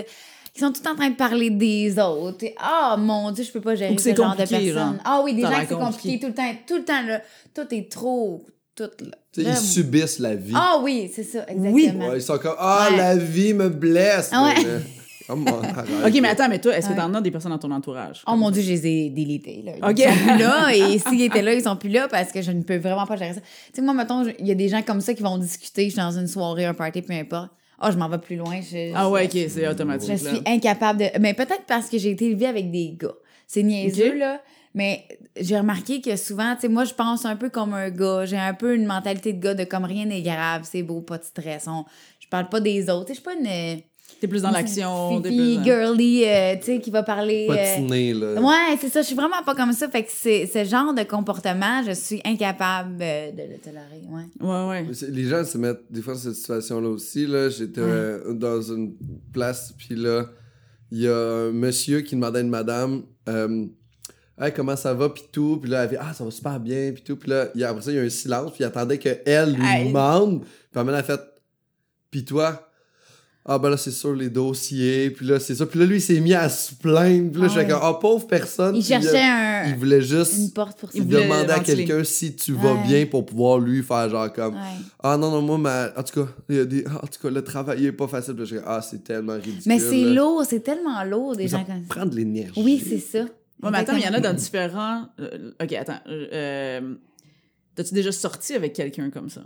qui sont tout le temps en train de parler des autres. Et, Oh mon Dieu, je peux pas gérer ce c'est genre de personnes. Ah oui, des gens qui c'est compliqué compliqué. tout le temps. Tout le temps, là. Tout est trop. Tout, là. Tu sais, Là, ils subissent la vie. Ah oui, c'est ça, Oui. exactement. Ouais, ils sont comme Ah, Ouais. la vie me blesse. Ah ouais. Arrête. OK, mais attends, mais toi, est-ce que t'en as des personnes dans ton entourage? Oh mon Dieu, je les ai délités. Là. Ils sont plus là. Et s'ils étaient là, ils sont plus là parce que je ne peux vraiment pas gérer ça. Tu sais, moi, mettons, il y a des gens comme ça qui vont discuter. Je suis dans une soirée, un party, peu importe. oh, je m'en vais plus loin. Je, Ah ouais, ok, c'est automatique. Je là. suis incapable de. Mais peut-être parce que j'ai été élevée avec des gars. C'est niaiseux, là. Mais j'ai remarqué que souvent, tu sais, moi, je pense un peu comme un gars. J'ai un peu une mentalité de gars de comme rien n'est grave, c'est beau, pas de stress. On... Je parle pas des autres. Tu sais, Je suis pas une. T'es plus dans l'action. dans- girly, euh, tu sais, qui va parler. euh, Patiné, là. Ouais, c'est ça. Je suis vraiment pas comme ça. Fait que c'est ce genre de comportement, je suis incapable euh, de le tolérer. Ouais. Ouais, ouais. Les gens se mettent des fois dans cette situation-là aussi. Là. J'étais euh, dans une place, puis là, il y a un monsieur qui demandait à une madame euh, Hey, comment ça va, puis tout. Puis là, elle fait Ah, ça va super bien, puis tout. Puis là, il y a- après ça, il y a un silence, puis il attendait qu'elle lui demande. Puis elle a fait Puis toi ah ben là c'est sûr les dossiers puis là c'est ça puis là lui il s'est mis à se plaindre puis là Ah je fais ouais. comme ah pauvre personne Il cherchait un, il voulait juste une porte pour Il il demandait à quelqu'un si tu vas Ouais. bien pour pouvoir lui faire genre comme Ouais. ah non, non, moi, ma... en tout cas, il y a des... en tout cas, le travail est pas facile. Puis je dis, ah, c'est tellement ridicule. Mais c'est là. lourd, c'est tellement lourd, des Mais ça gens comme ça. prend de l'énergie. Oui, c'est ça. Ouais, mais attends, il y en a dans différents. euh, ok, attends. euh, euh, T'as-tu déjà sorti avec quelqu'un comme ça?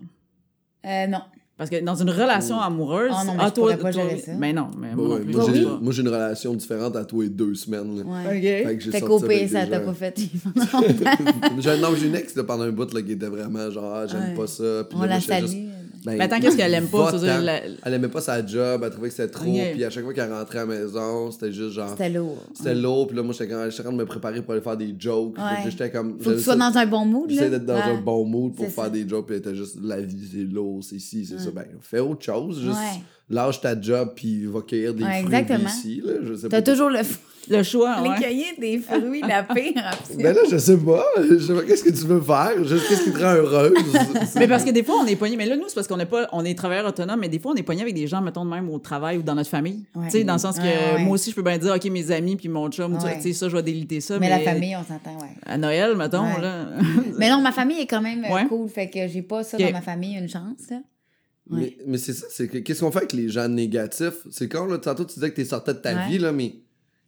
Euh, non. Parce que dans une relation amoureuse. Ah non, mais je pourrais pas gérer ça. Mais non, mais moi ouais, non plus. moi, Toi, j'ai... oui? moi, j'ai une relation différente à toi et deux semaines. là. Ouais. Fait que j'ai Fait pire, avec ça des t'a gens. pas fait. (laughs) j'ai, non, j'ai une ex là, pendant un bout là, qui était vraiment genre, ah, j'aime Ouais. pas ça. Puis On là, la salue. juste, ben, Mais attends, qu'est-ce qu'elle aime pas? la- Elle aimait pas sa job, elle trouvait que c'était trop. Puis à chaque fois qu'elle rentrait à la maison, c'était juste genre. C'était lourd. C'était lourd, puis là, moi, j'étais en train de me préparer pour aller faire des jokes. Ouais. J'étais comme. Faut que tu sois dans un bon mood, là. J'essaie d'être dans Ouais. un bon mood pour faire ça. des jobs, puis elle était juste la vie, c'est lourd, c'est ci, c'est ça. Ben, fais autre chose. Juste Ouais. lâche ta job, puis va cueillir des Ouais, fruits exactement. ici. Là, je sais T'as pas. toujours le. Le choix, Aller ouais. cueillir des fruits, (laughs) la pire option. Ben là, je sais pas. Je sais pas qu'est-ce que tu veux faire? Juste qu'est-ce qui te rend heureuse? (laughs) Mais parce que des fois, on est pogné. Mais là, nous, c'est parce qu'on est pas, on est travailleurs autonomes, mais des fois, on est pogné avec des gens, mettons, de même au travail ou dans notre famille. Ouais. Tu sais, dans le sens que Ouais, ouais. moi aussi, je peux bien dire, OK, mes amis puis mon chum, tu sais, ça, je vais déliter ça. Mais la famille, on s'entend, ouais. À Noël, mettons, Ouais. là. (laughs) Mais non, ma famille est quand même euh, Ouais. cool, fait que j'ai pas ça dans ma famille, une chance, là. Ouais. Mais, mais c'est ça, c'est que qu'est-ce qu'on fait avec les gens négatifs? C'est quand, là, tantôt, tu disais que t'es sorti de ta Ouais. vie, là, mais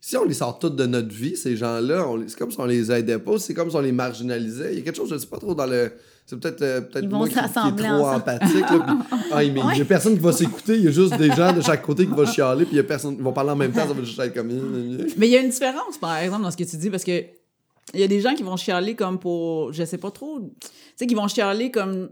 si on les sort toutes de notre vie, ces gens-là, c'est comme si on les aidait pas, c'est comme si on les marginalisait. Il y a quelque chose, je sais pas trop dans le. C'est peut-être euh, peut-être vont moi qui, qui est trop ensemble. empathique. Là, puis- (laughs) ah, mais il y a personne qui va s'écouter, il y a juste des gens de chaque côté qui vont chialer, puis il y a personne qui vont parler en même temps, ça va juste être comme. Mais il y a une différence, par exemple, dans ce que tu dis, parce que il y a des gens qui vont chialer comme pour, je sais pas trop, tu sais, qui vont chialer comme,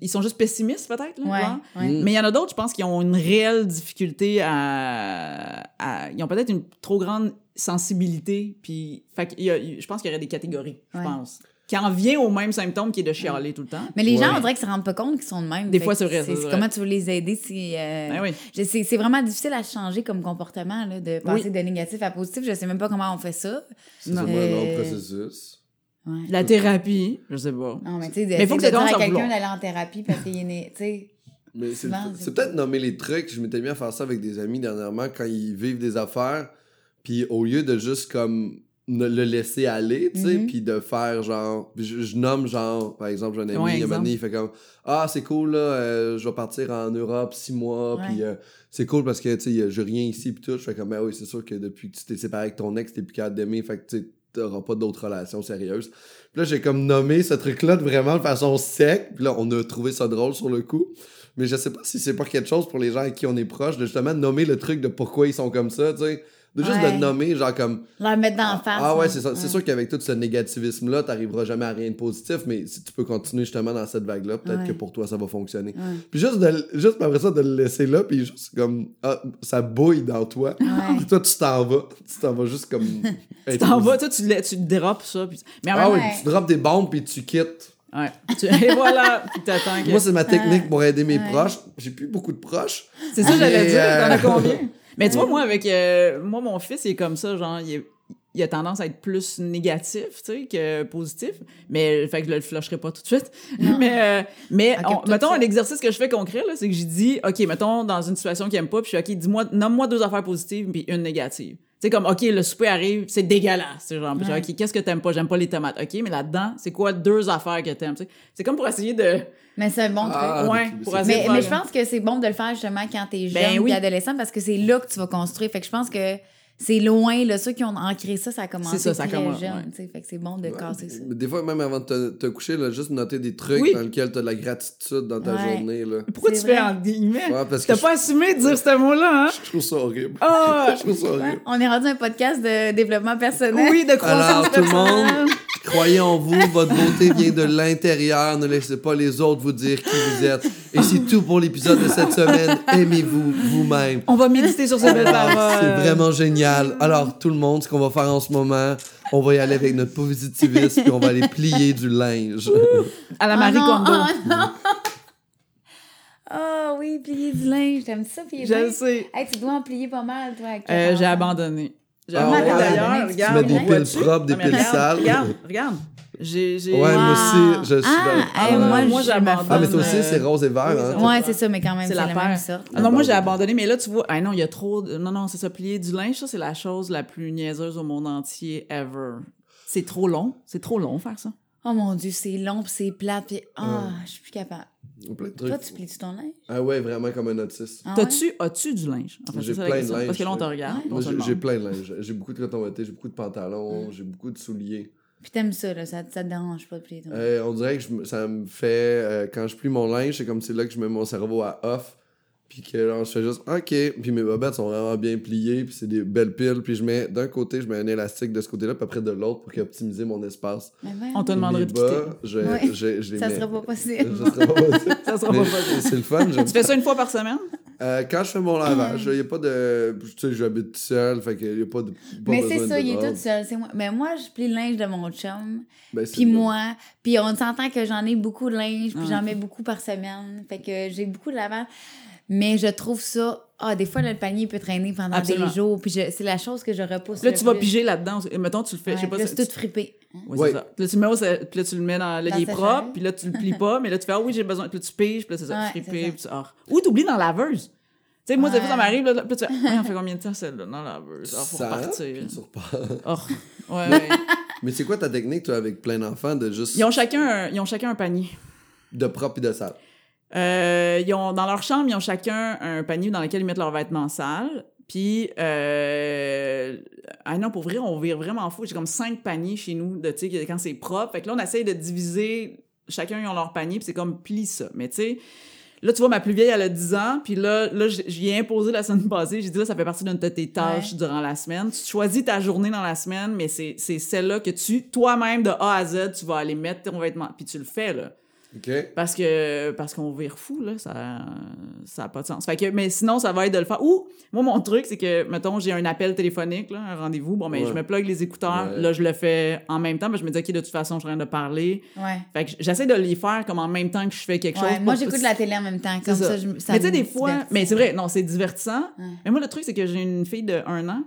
ils sont juste pessimistes peut-être, là, Ouais. genre. ouais. Mm. Mais il y en a d'autres, je pense, qui ont une réelle difficulté à, à- ils ont peut-être une trop grande sensibilité, puis, fait qu'il y a- je pense qu'il y aurait des catégories, je Ouais. pense, qui en vient au même symptôme qui est de chialer tout le temps. Mais les gens, on dirait qu'ils se rendent pas compte qu'ils sont de même. Des fois, c'est vrai, ça, C'est comment tu veux les aider si. euh, Ben oui. C'est vraiment difficile à changer comme comportement, là, de passer Oui. de négatif à positif. Je sais même pas comment on fait ça. C'est vraiment un long Euh, processus. Ouais. La thérapie, je sais pas. Non, mais tu sais, Mais faut faut que de dire à quelqu'un d'aller en thérapie parce qu'il est né, tu sais. Mais c'est, peut-être nommer les trucs. Je m'étais mis à faire ça avec des amis dernièrement quand ils vivent des affaires. Puis au lieu de juste comme ne- le laisser aller, tu sais, Mhm. puis de faire genre. puis Je, je nomme genre, par exemple, j'ai un ami, Ouais, il, donné, il fait comme Ah, c'est cool, là, euh, je vais partir en Europe six mois, Ouais. puis euh, c'est cool parce que, tu sais, j'ai rien ici, puis tout. Je fais comme, ben oui, c'est sûr que depuis que tu t'es séparé avec ton ex, t'es plus capable d'aimer, fait que tu sais, t'auras pas d'autres relations sérieuses. Puis là, j'ai comme nommé ce truc-là de vraiment de façon sec, puis là, on a trouvé ça drôle sur le coup. Mais je sais pas si c'est pas quelque chose pour les gens avec qui on est proche, de justement nommer le truc de pourquoi ils sont comme ça, tu sais. De juste Ouais. de nommer, genre comme. Leur mettre dans la face. Ah ouais, c'est ça. C'est sûr qu'avec tout ce négativisme-là, t'arriveras jamais à rien de positif, mais si tu peux continuer justement dans cette vague-là, peut-être Ouais. que pour toi, ça va fonctionner. Puis juste, de, juste après ça, de le laisser là, puis juste comme. Ah, ça bouille dans toi. (laughs) Puis toi, tu t'en vas. Tu t'en vas juste comme. (laughs) Tu t'en vas, toi, tu, le- tu drops ça. puis- Mais Ah oui, Ouais. tu drops des bombes, puis tu quittes. Ouais. Tu- Et voilà, puis t'attends que... Moi, c'est ma technique pour aider mes proches. J'ai plus beaucoup de proches. C'est ça, j'allais dire. T'en as euh, combien? (laughs) Mais tu vois, moi, avec. euh, moi, mon fils, il est comme ça, genre, il, est- il a tendance à être plus négatif, tu sais, que positif. Mais, fait que je le flusherai pas tout de suite. Non. (laughs) Mais, euh, mais on- mettons, ça. un exercice que je fais concret, là, c'est que j'ai dit, OK, mettons, dans une situation qu'il aime pas, puis je suis OK, dis-moi, nomme-moi deux affaires positives, puis une négative. Tu sais, comme, OK, le souper arrive, c'est dégueulasse. C'est genre, OK, qu'est-ce que t'aimes pas? J'aime pas les tomates. OK, mais là-dedans, c'est quoi deux affaires que t'aimes? C'est comme pour essayer de. Mais c'est un bon truc. Ah, ouais, mais pour c'est- essayer Mais, de mais je pense que c'est bon de le faire justement quand t'es jeune Ben ou oui. adolescent parce que c'est là que tu vas construire. Fait que je pense que c'est loin, là. Ceux qui ont ancré ça, ça a commencé C'est ça, ça très commence, jeune, ouais. tu sais. Fait que c'est bon de casser ça. Mais des fois, même avant de te, te coucher, là, juste noter des trucs Oui. dans lesquels tu as de la gratitude dans ta Ouais. journée. Là. Pourquoi tu fais en guillemets? Ouais, parce que T'as je, pas assumé de dire ce mot-là, hein? je trouve ça horrible. Ah! (laughs) je trouve ça horrible. On est rendu un podcast de développement personnel. oui, de croissance Alors, tout le monde, croyez en vous, votre beauté vient de l'intérieur. Ne laissez pas les autres vous dire qui vous êtes. Et c'est tout pour l'épisode de cette semaine. Aimez-vous vous-même. On va méditer sur ces belles paroles. Ah, C'est vraiment génial. Alors, tout le monde, ce qu'on va faire en ce moment, on va y aller avec notre positivisme puis on va aller plier du linge. À la Oh Marie non, Kondo. oh non. Ah oui, plier du linge. T'aimes ça, plier du Je sais. Hey, tu dois en plier pas mal, toi. Euh, j'ai abandonné. J'ai Ah ouais? d'ailleurs. Tu Regarde. mets des piles propres, des piles regarde, sales. Regarde, regarde. J'ai. j'ai- Ouais, Wow. moi aussi, je suis Ah, dans- hey, Ah, moi, ouais. moi, je j'abandonne. Ah, mais toi aussi, euh, c'est rose et vert, oui, hein? Ouais, c'est ça, mais quand même, C'est la la, même sorte. Ah non, moi j'ai abandonné, mais là tu vois, ah non, il y a trop. de- Non, non, c'est ça, plier du linge, ça c'est la chose la plus niaiseuse au monde entier ever. C'est trop long, c'est trop long faire ça. Oh mon Dieu, c'est long, puis c'est plate, puis ah, je suis plus capable. Plein de Toi, tu plies-tu ton linge? Ah ouais, vraiment comme un autiste. Ah ouais? T'as-tu, as-tu du linge? En fait, J'ai plein de linge, Parce que là on te regarde, Moi, j'ai- plein de linge. J'ai beaucoup de coton j'ai beaucoup de pantalons, j'ai beaucoup de souliers. Puis t'aimes ça, là, ça, ça te dérange pas de plier ton linge. Euh, on dirait que je me- ça me fait. euh, quand je plie mon linge, c'est comme c'est là que je mets mon cerveau à off. Puis que là, je fais juste OK. Puis mes bobettes sont vraiment bien pliées. Puis c'est des belles piles. Puis je mets d'un côté, je mets un élastique de ce côté-là. Puis après de l'autre pour optimiser mon espace. Mais ouais, On te demanderait de quitter. bas, je, Ouais. je, je les ça mets. sera pas possible. (laughs) Ça sera pas possible. Ça sera pas possible. C'est le fun. Tu fais ça une fois par semaine? Euh, quand je fais mon lavage, il n'y a pas de. Tu sais, j'habite tout seul, fait qu'il n'y a pas de. pas Mais c'est ça, il est tout seul, c'est moi. Mais moi, je plie le linge de mon chum, Ben, puis moi, puis on s'entend que j'en ai beaucoup de linge, puis Ah. j'en mets beaucoup par semaine, fait que j'ai beaucoup de lavage. Mais je trouve ça... Ah, des fois, là, le panier peut traîner pendant Absolument. des jours, puis je- c'est la chose que je repousse Là, le tu vas piger là-dedans. Mettons, tu le fais, Ouais, je sais pas là, si- c'est tout frippé. Ouais, Ouais. c'est ça. Puis là, tu le mets au sa- puis là, tu le mets dans. Là, Dans il est propre, puis là, tu le plies pas, mais là, tu fais, ah oui, j'ai besoin. Puis là, tu piges, puis là, c'est ça, Ouais, frippé, puis tu- ah. Ou t'oublies dans la laveuse. Tu sais, moi, des fois, ça m'arrive, là, là, puis là, tu fais, Ouais, on fait combien de temps celle-là dans la laveuse? Ah, faut Ça, tu repars. Oh, (laughs) ouais, ouais. Mais c'est quoi ta technique, toi, avec plein d'enfants, de juste. Ils ont chacun un, ils ont chacun un panier. de propre et de sale? Euh, ils ont, dans leur chambre, ils ont chacun un panier dans lequel ils mettent leurs vêtements sales. Puis, euh... ah non, pour vrai, on vire vraiment fou. J'ai comme cinq paniers chez nous, de, tu sais, quand c'est propre. Fait que là, on essaye de diviser, chacun, ils ont leur panier, puis c'est comme plie ça. Mais tu sais, là, tu vois, ma plus vieille, elle a 10 ans, puis là, là j'y ai imposé la semaine passée. J'ai dit, là, ça fait partie de tes tâches Ouais. durant la semaine. Tu choisis ta journée dans la semaine, mais c'est c'est celle-là que tu, toi-même, de A à Z, tu vas aller mettre ton vêtement, puis tu le fais, là. Parce que parce qu'on vire fou, là, ça ça a pas de sens. Fait que, mais sinon, ça va être de le faire. Ou, moi, mon truc, c'est que, mettons, j'ai un appel téléphonique, là, un rendez-vous. Bon, ben, Ouais. je me plug les écouteurs. Ouais. Là, je le fais en même temps. que je me dis, OK, de toute façon, je suis en train de parler. Ouais. Fait que j'essaie de les faire comme en même temps que je fais quelque Ouais, chose. moi, j'écoute la télé en même temps. C'est Comme ça. ça, je, ça mais tu sais, des fois, divertit. mais c'est vrai, non, c'est divertissant. Ouais. Mais moi, le truc, c'est que j'ai une fille de un an,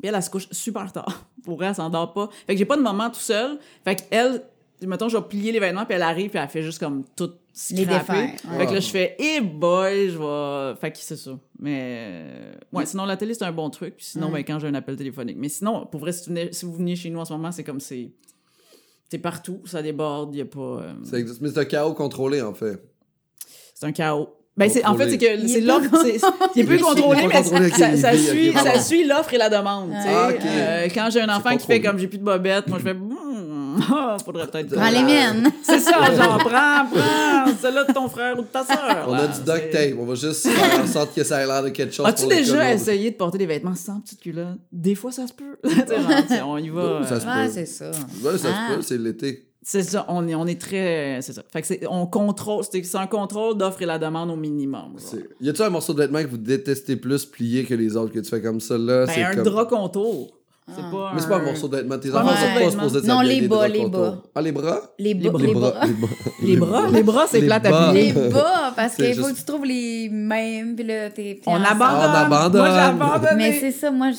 puis elle, elle se couche super tard. (laughs) Pour elle, elle s'endort pas. Fait que j'ai pas de moment tout seul. Fait qu'elle, mettons, je vais plier les vêtements, puis elle arrive, puis elle fait juste comme tout Les scraper. défaire, ouais. Fait que là, je fais, eh boy, je vais. Fait que c'est ça. Mais, euh, ouais, sinon, la télé, c'est un bon truc. Puis sinon, ben, quand j'ai un appel téléphonique. Mais sinon, pour vrai, si, tu venais- si vous veniez chez nous en ce moment, c'est comme c'est. C'est partout, ça déborde, il y a pas. euh, Ça existe. Mais c'est un chaos contrôlé, en fait. c'est un chaos. Ben, c'est, en fait, c'est que c'est l'offre. Il est (laughs) est contrôlé, mais ça, suit, ça suit l'offre et la demande. tu sais. Ah. Euh, quand j'ai un enfant qui fait comme j'ai plus de bobettes, moi je fais faudrait peut-être. Prends les miennes. C'est ça, genre prends, prends, celle-là de ton frère ou de ta soeur. On a du duct tape. On va juste faire en sorte que ça ait l'air de quelque chose. As-tu déjà essayé de porter des vêtements sans petite culotte? Des fois, ça se peut. (laughs) Genre, on y va. Ça euh, se Ouais, peut. c'est ça. Ouais, ça Ah. se peut, c'est l'été. C'est ça, on est, on est très. C'est ça. Fait que c'est, on contrôle, c'est, c'est un contrôle d'offre et la demande au minimum. Y a-tu un morceau de vêtement que vous détestez plus plié que les autres que tu fais comme ça là? Ben, c'est un comme... drap contour. C'est Ah. pas Mais c'est pas un morceau de vêtement. Tes enfants sont pas supposés Non, les des bas, les bas. Ah, les bras? Les bas. bras. Les bras. Les bras? Les bras, c'est plate à Les bas, parce qu'il faut que tu trouves les mêmes, puis là, t'es... On abandonne. On abandonne. Moi, j'abandonne. Mais c'est ça, moi,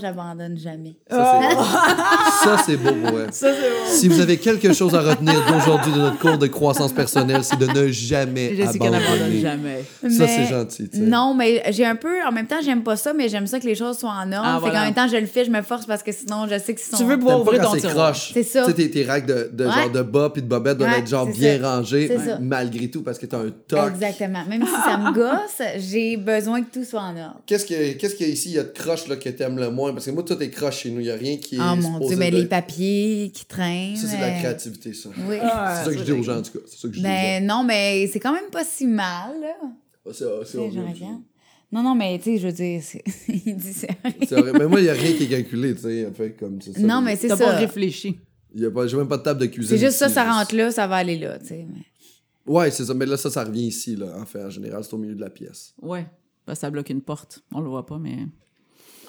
j'abandonne jamais. Ça, c'est ça, c'est beau, ouais. Ça, c'est bon. Si vous avez quelque chose à retenir d'aujourd'hui de notre cours de croissance personnelle, c'est de ne jamais Jessica n'abandonne abandonner. jamais. Ça, c'est gentil. Non, mais j'ai un peu... En même temps, j'aime pas ça, mais j'aime ça que les choses soient en ordre. Ah, fait qu'en même temps, je le fais, je me force parce que sinon, je sais que sont. Tu veux pouvoir ouvrir ton tiroir. C'est ça. Tu sais, tes, tes règles de, de Ouais. genre de bas puis de bobette doivent Ouais, être genre bien ça. rangées, malgré tout, parce que t'as un toc. Exactement. Même si ça me (laughs) gosse, j'ai besoin que tout soit en ordre. Qu'est-ce que- qu'est-ce qu'il y a ici, il y a de croche là, que t'aimes le moins? Parce que moi, tout est croche chez nous, il y a rien qui est Oh mon Dieu, mais de- les papiers qui traînent. Ça, c'est de la euh, créativité, ça. Oui. Ah, c'est ça que je dis aux gens, en tout cas. C'est ça que je dis aux gens. Ben non, mais c'est quand même pas si mal, là. Ah, C'est horrible. Non, non, mais tu sais, je veux dire, (laughs) il dit c'est. Mais moi, il n'y a rien qui est calculé, tu sais. en Fait, comme ça. Non, mais c'est T'as ça. pas réfléchi. Il y a pas, j'ai même pas de table de cuisine. C'est juste ça, ici, ça rentre là, ça va aller là, tu sais. mais- Ouais, c'est ça. Mais là, ça, ça revient ici, là. En fait, en général, c'est au milieu de la pièce. Ouais. Parce que ça bloque une porte. On le voit pas, mais.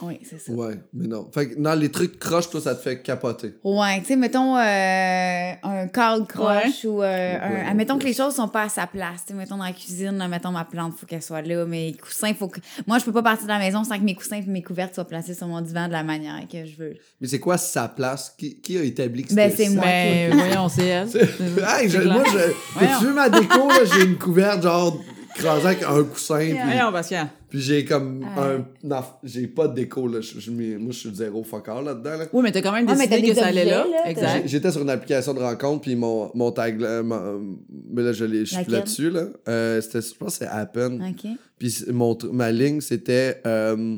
Oui, c'est ça. Ouais, mais non. Fait que dans les trucs croches, toi, ça te fait capoter. Ouais, tu sais, mettons euh, un cadre croche ou euh, un- Ouais, ouais. que les choses sont pas à sa place. Tu sais, mettons dans la cuisine, là, mettons ma plante, faut qu'elle soit là, mes coussins, faut que. Moi, je peux pas partir de la maison sans que mes coussins et mes couvertes soient placés sur mon divan de la manière que je veux. Mais c'est quoi sa place? Qui, qui a établi que Ben, c'était c'est moi. Ben, voyons, c'est elle. (laughs) Hey, moi, je, tu veux ma déco, là, j'ai une couverte, genre, crasée avec un coussin, puis, puis j'ai comme Euh. un... Non, j'ai pas de déco, là. Je, moi, je suis zéro fucker là-dedans, là. Oui, mais t'as quand même Ah, mais décidé t'as que des ça allait là. là, Exact. J'étais sur une application de rencontre, puis mon, mon tag, là, mon- mais là, je, l'ai- je suis là-dessus, là. Euh, c'était, je pense que c'est Happen. OK. Puis mon, ma ligne, c'était euh,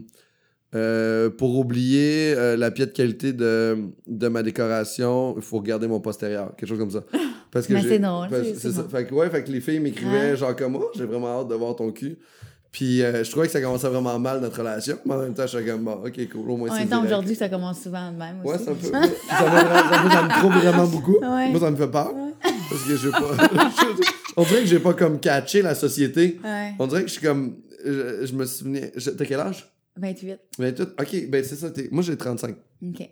euh, pour oublier euh, la piètre qualité de, de ma décoration, il faut regarder mon postérieur, quelque chose comme ça. (laughs) Parce que c'est drôle, c'est- ça. Fait que, ouais, fait que les filles m'écrivaient Ouais. genre comme oh, j'ai vraiment hâte de voir ton cul. Puis euh, je trouvais que ça commençait vraiment mal notre relation, mais en même temps, je suis comme bon, ok, cool, au moins En c'est même temps, aujourd'hui, ça commence souvent de même Ouais, aussi. (laughs) fait. ça, me, ça, me, ça me trouve vraiment beaucoup. Ouais. Moi, ça me fait peur. Parce que j'ai pas. (laughs) on dirait que j'ai pas comme catché la société. Ouais. On dirait que je suis comme. Je, je me souvenais. je- T'as quel âge? 28. Ben, tout, ok, ben c'est ça. t'es- Moi, j'ai 35. OK.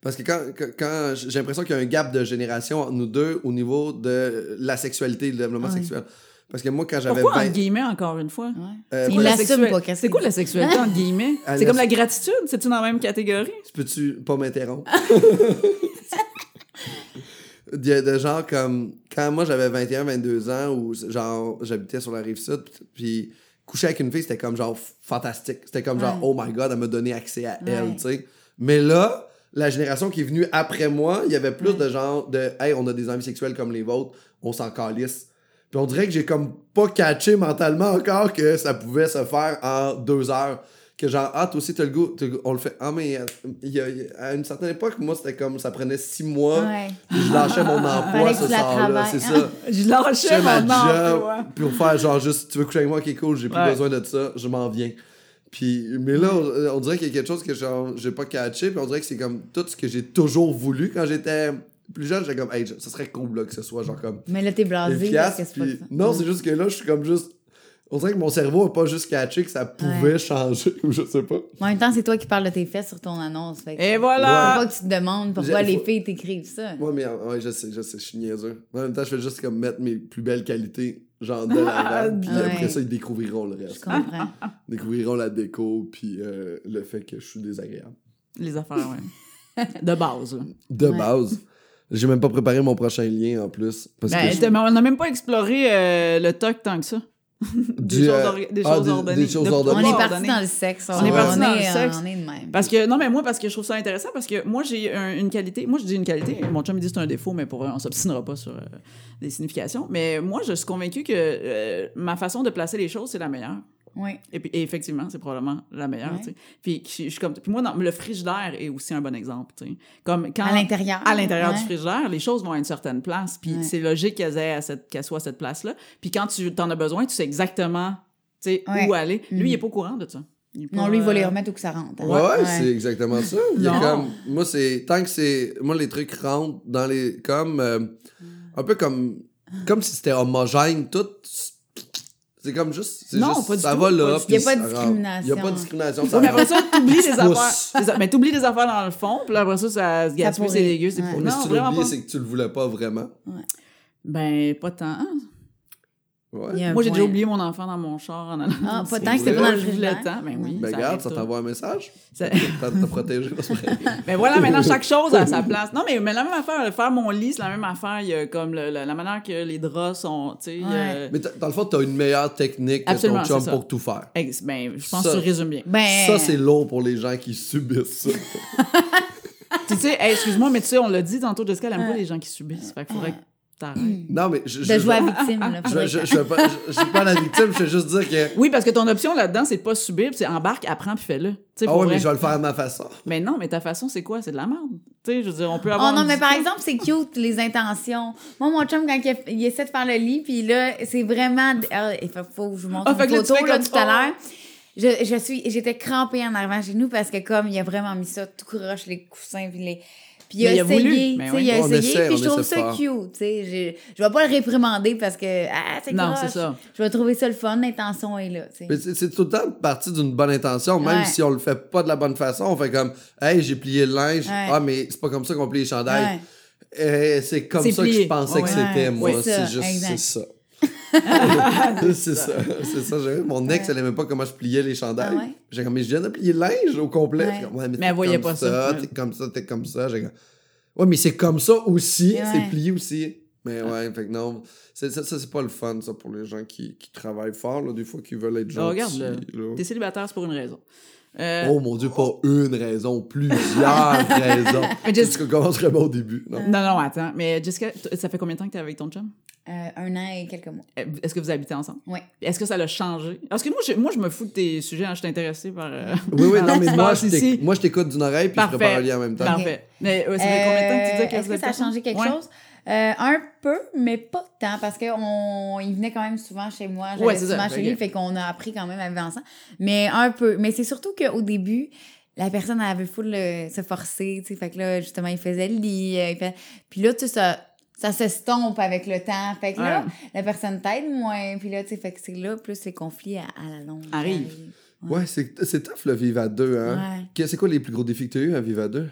Parce que quand, quand, j'ai l'impression qu'il y a un gap de génération entre nous deux au niveau de la sexualité et le développement Ouais. sexuel. Parce que moi, quand j'avais Pourquoi, 20. entre guillemets, encore une fois? Ouais. Euh, Il l'assume pas, C'est quoi la sexualité, entre guillemets? Elle (laughs) C'est comme la gratitude? C'est-tu dans la même catégorie? Peux-tu pas m'interrompre? de, de genre comme quand moi j'avais 21 22 ans où genre j'habitais sur la rive sud puis coucher avec une fille c'était comme genre fantastique. C'était comme genre oh my god elle m'a donné accès à elle tu sais. Mais là la génération qui est venue après moi il y avait plus de genre de hey on a des envies sexuelles comme les vôtres on s'en calisse. Puis on dirait que j'ai comme pas catché mentalement encore que ça pouvait se faire en deux heures que genre ah toi aussi t'as le goût t'as le goût. on le fait ah mais euh, il y a- il y a- à une certaine époque moi c'était comme ça prenait six mois Ouais. puis je lâchais mon (laughs) emploi ce soir-là, c'est ça. (laughs) Je lâchais mon job emploi. pour faire genre juste, tu veux coucher avec moi, ok cool, j'ai plus Ouais. besoin de ça, je m'en viens. Puis, mais là, on, on dirait qu'il y a quelque chose que j'ai pas catché, puis on dirait que c'est comme tout ce que j'ai toujours voulu quand j'étais plus jeune, j'étais comme, hey, ça serait cool là, que ce soit genre comme Mais là, t'es blasé. efficace. puis- non, c'est juste que là, je suis comme juste. On dirait que mon cerveau a pas juste catché que ça pouvait changer, (laughs) ou je sais pas. En même temps, c'est toi qui parles de tes fesses sur ton annonce. Fait que Et Faut voilà! pas que tu te demandes pourquoi les faut- filles t'écrivent ça. Ouais, mais ouais, je sais, je sais, je suis niaiseux. En même temps, je fais juste comme mettre mes plus belles qualités, genre de l'avant, (laughs) puis Ouais. après ça, ils découvriront le Je reste. comprends. Ils (laughs) découvriront la déco, puis euh, le fait que je suis désagréable. Les affaires, ouais. De base, là. De Ouais. base. J'ai même pas préparé mon prochain lien en plus. Parce Ben, que je- on n'a même pas exploré euh, le toc tant que ça. (laughs) Des du, choses, euh, orga- des ah, choses des- ordonnées. des choses De ordonnées. On est parti dans le sexe. On est parti dans le est, sexe. On est de même. Parce que, non, mais moi, parce que je trouve ça intéressant, parce que moi, j'ai un- une qualité. Moi, je dis une qualité. Mon chum, il dit que c'est un défaut, mais pour eux, on s'obstinera pas sur euh, des significations. Mais moi, je suis convaincue que euh, ma façon de placer les choses, c'est la meilleure. Oui. Et, puis, et effectivement, c'est probablement la meilleure. Ouais. tu sais. Puis, je, suis comme, puis moi, dans, le frigidaire est aussi un bon exemple. tu sais. Comme quand, À l'intérieur. À l'intérieur Ouais. du frigidaire, les choses vont à une certaine place. Puis Ouais. c'est logique qu'elles aient à cette, qu'elles soient à cette place-là. Puis quand tu en as besoin, tu sais exactement tu où aller. Lui, il est pas au courant de ça. Non, lui, il va les euh, remettre où que ça rentre. hein. Ouais, c'est exactement ça. Il y a Non. comme, moi, c'est. Tant que c'est. Moi, les trucs rentrent dans les. Comme. euh, un peu comme. Comme si c'était homogène, tout. C'est comme juste. c'est Non, juste- pas du ça tout, va là. du tout. puis Y a pas de discrimination. Y a pas de discrimination. ça mais après ça, t'oublies Pousse. affaires. Mais t'oublies des affaires dans le fond, puis là, après ça, ça se gaspille, c'est dégueu, c'est Ouais. pour Mais Non, si tu l'oublies, c'est que tu le voulais pas vraiment. Ben, pas tant. Ouais. Moi, j'ai déjà oublié mon enfant dans mon char en allant. Ah, pas tant que c'était pas dans le frigidaire. temps, ben oui. Ben, ça regarde, arrive ça t'envoie un message. (laughs) Ça- T'as protégé. c'est vrai. Mais voilà, maintenant, chaque chose a sa (laughs) place. Non, mais, mais la même affaire, faire mon lit, c'est la même affaire. Il y a comme le- la, la manière que les draps sont. Ouais. euh, Mais dans le fond, t'as une meilleure technique que ton chum pour tout faire. ex- ben, je pense Ça- que tu résumes bien. Ben, Ça, c'est lourd pour les gens qui subissent ça. (laughs) tu sais, hey, excuse-moi, mais tu sais, on l'a dit tantôt, Jessica, elle aime pas les gens qui subissent. Fait qu'il faudrait que. Non, mais je, de je, jouer à victime, là. je, je, je, pas, je, suis pas la victime, je veux juste dire que. Oui, parce que ton option là-dedans, c'est pas subir, c'est embarque, apprends, puis fais-le. Tu sais, Ah vrai. mais je vais le faire à ma façon. Mais non, mais ta façon, c'est quoi? C'est de la merde. Tu sais, je veux dire, on peut avoir. Oh non, mais par exemple, c'est cute, les intentions. Moi, mon chum, quand il, il essaie de faire le lit, puis là, c'est vraiment... Ah, il faut, faut que je vous montre Ah, une photo, là, comme tout à ça. l'heure. Je, je suis... J'étais crampée en arrivant chez nous parce que comme, il a vraiment mis ça tout croche, les coussins, puis les... Puis il a Mais il a voulu. essayé, Ben tu sais, oui. il a On essayé, essaie, puis je trouve ça fort. cute, tu sais. Je, je vais pas le réprimander parce que, ah, c'est Non, c'est ça. Je vais trouver ça le fun, l'intention est là, tu sais. Mais c'est tout le temps parti d'une bonne intention, même Ouais. si on le fait pas de la bonne façon. On fait comme, hey, j'ai plié le linge. Ouais. Ah, mais c'est pas comme ça qu'on plie les chandails. Ouais. Eh, c'est comme ça que je pensais Ouais, que c'était, moi. Ouais, c'est juste, ça. C'est (laughs) ça, c'est ça. j'ai- Mon ex, elle aimait pas comment je pliais les chandails. Ah ouais? J'ai comme, mais je viens de plier le linge au complet. Ouais. J'ai comme, ouais, mais Mais elle voyait pas ça. T'es comme ça, t'es comme ça. J'ai comme, ouais, mais c'est comme ça aussi. Ouais. C'est plié aussi. Mais ouais, fait que non, c'est- ça, ça c'est pas le fun, ça, pour les gens qui, qui travaillent fort, là, des fois, qui veulent être Ah, gentils. regarde, là. là. T'es célibataire, c'est pour une raison. Euh, Oh mon dieu, pas une raison, plusieurs (laughs) raisons. (laughs) Mais just- Tu commences vraiment au début? Non? Non, non, attends. Mais Jessica, ça fait combien de temps que t'es avec ton chum? Euh, un an et quelques mois. Euh, Est-ce que vous habitez ensemble? Ouais. Est-ce que ça l'a changé? Parce que moi, je, moi, je me fous de tes sujets, hein, je suis intéressée par. euh, Oui, oui, (laughs) non, mais moi, je ici. t'éc- moi, je t'écoute d'une oreille puis je prépare un lien en même temps. Parfait. Mais ça fait combien de temps que tu disais que Est-ce que ça a changé quelque Ouais. chose? Euh, un peu, mais pas tant, parce qu'il venait quand même souvent chez moi, j'allais Ouais, c'est ça, souvent chez lui, fait qu'on a appris quand même à vivre ensemble. Mais un peu. Mais c'est surtout qu'au début, la personne elle avait full euh, se forcer, tu sais, fait que là, justement, il faisait le lit, euh, il fait... puis là, tu sais, ça, ça s'estompe avec le temps, fait que là, Ouais. la personne t'aide moins, puis là, tu sais, fait que c'est là, plus les conflits à, à la longue. qui Arrivent. Ouais, c'est c'est tough le vivre à deux, hein. Ouais. C'est quoi les plus gros défis que tu as eu à vivre à deux?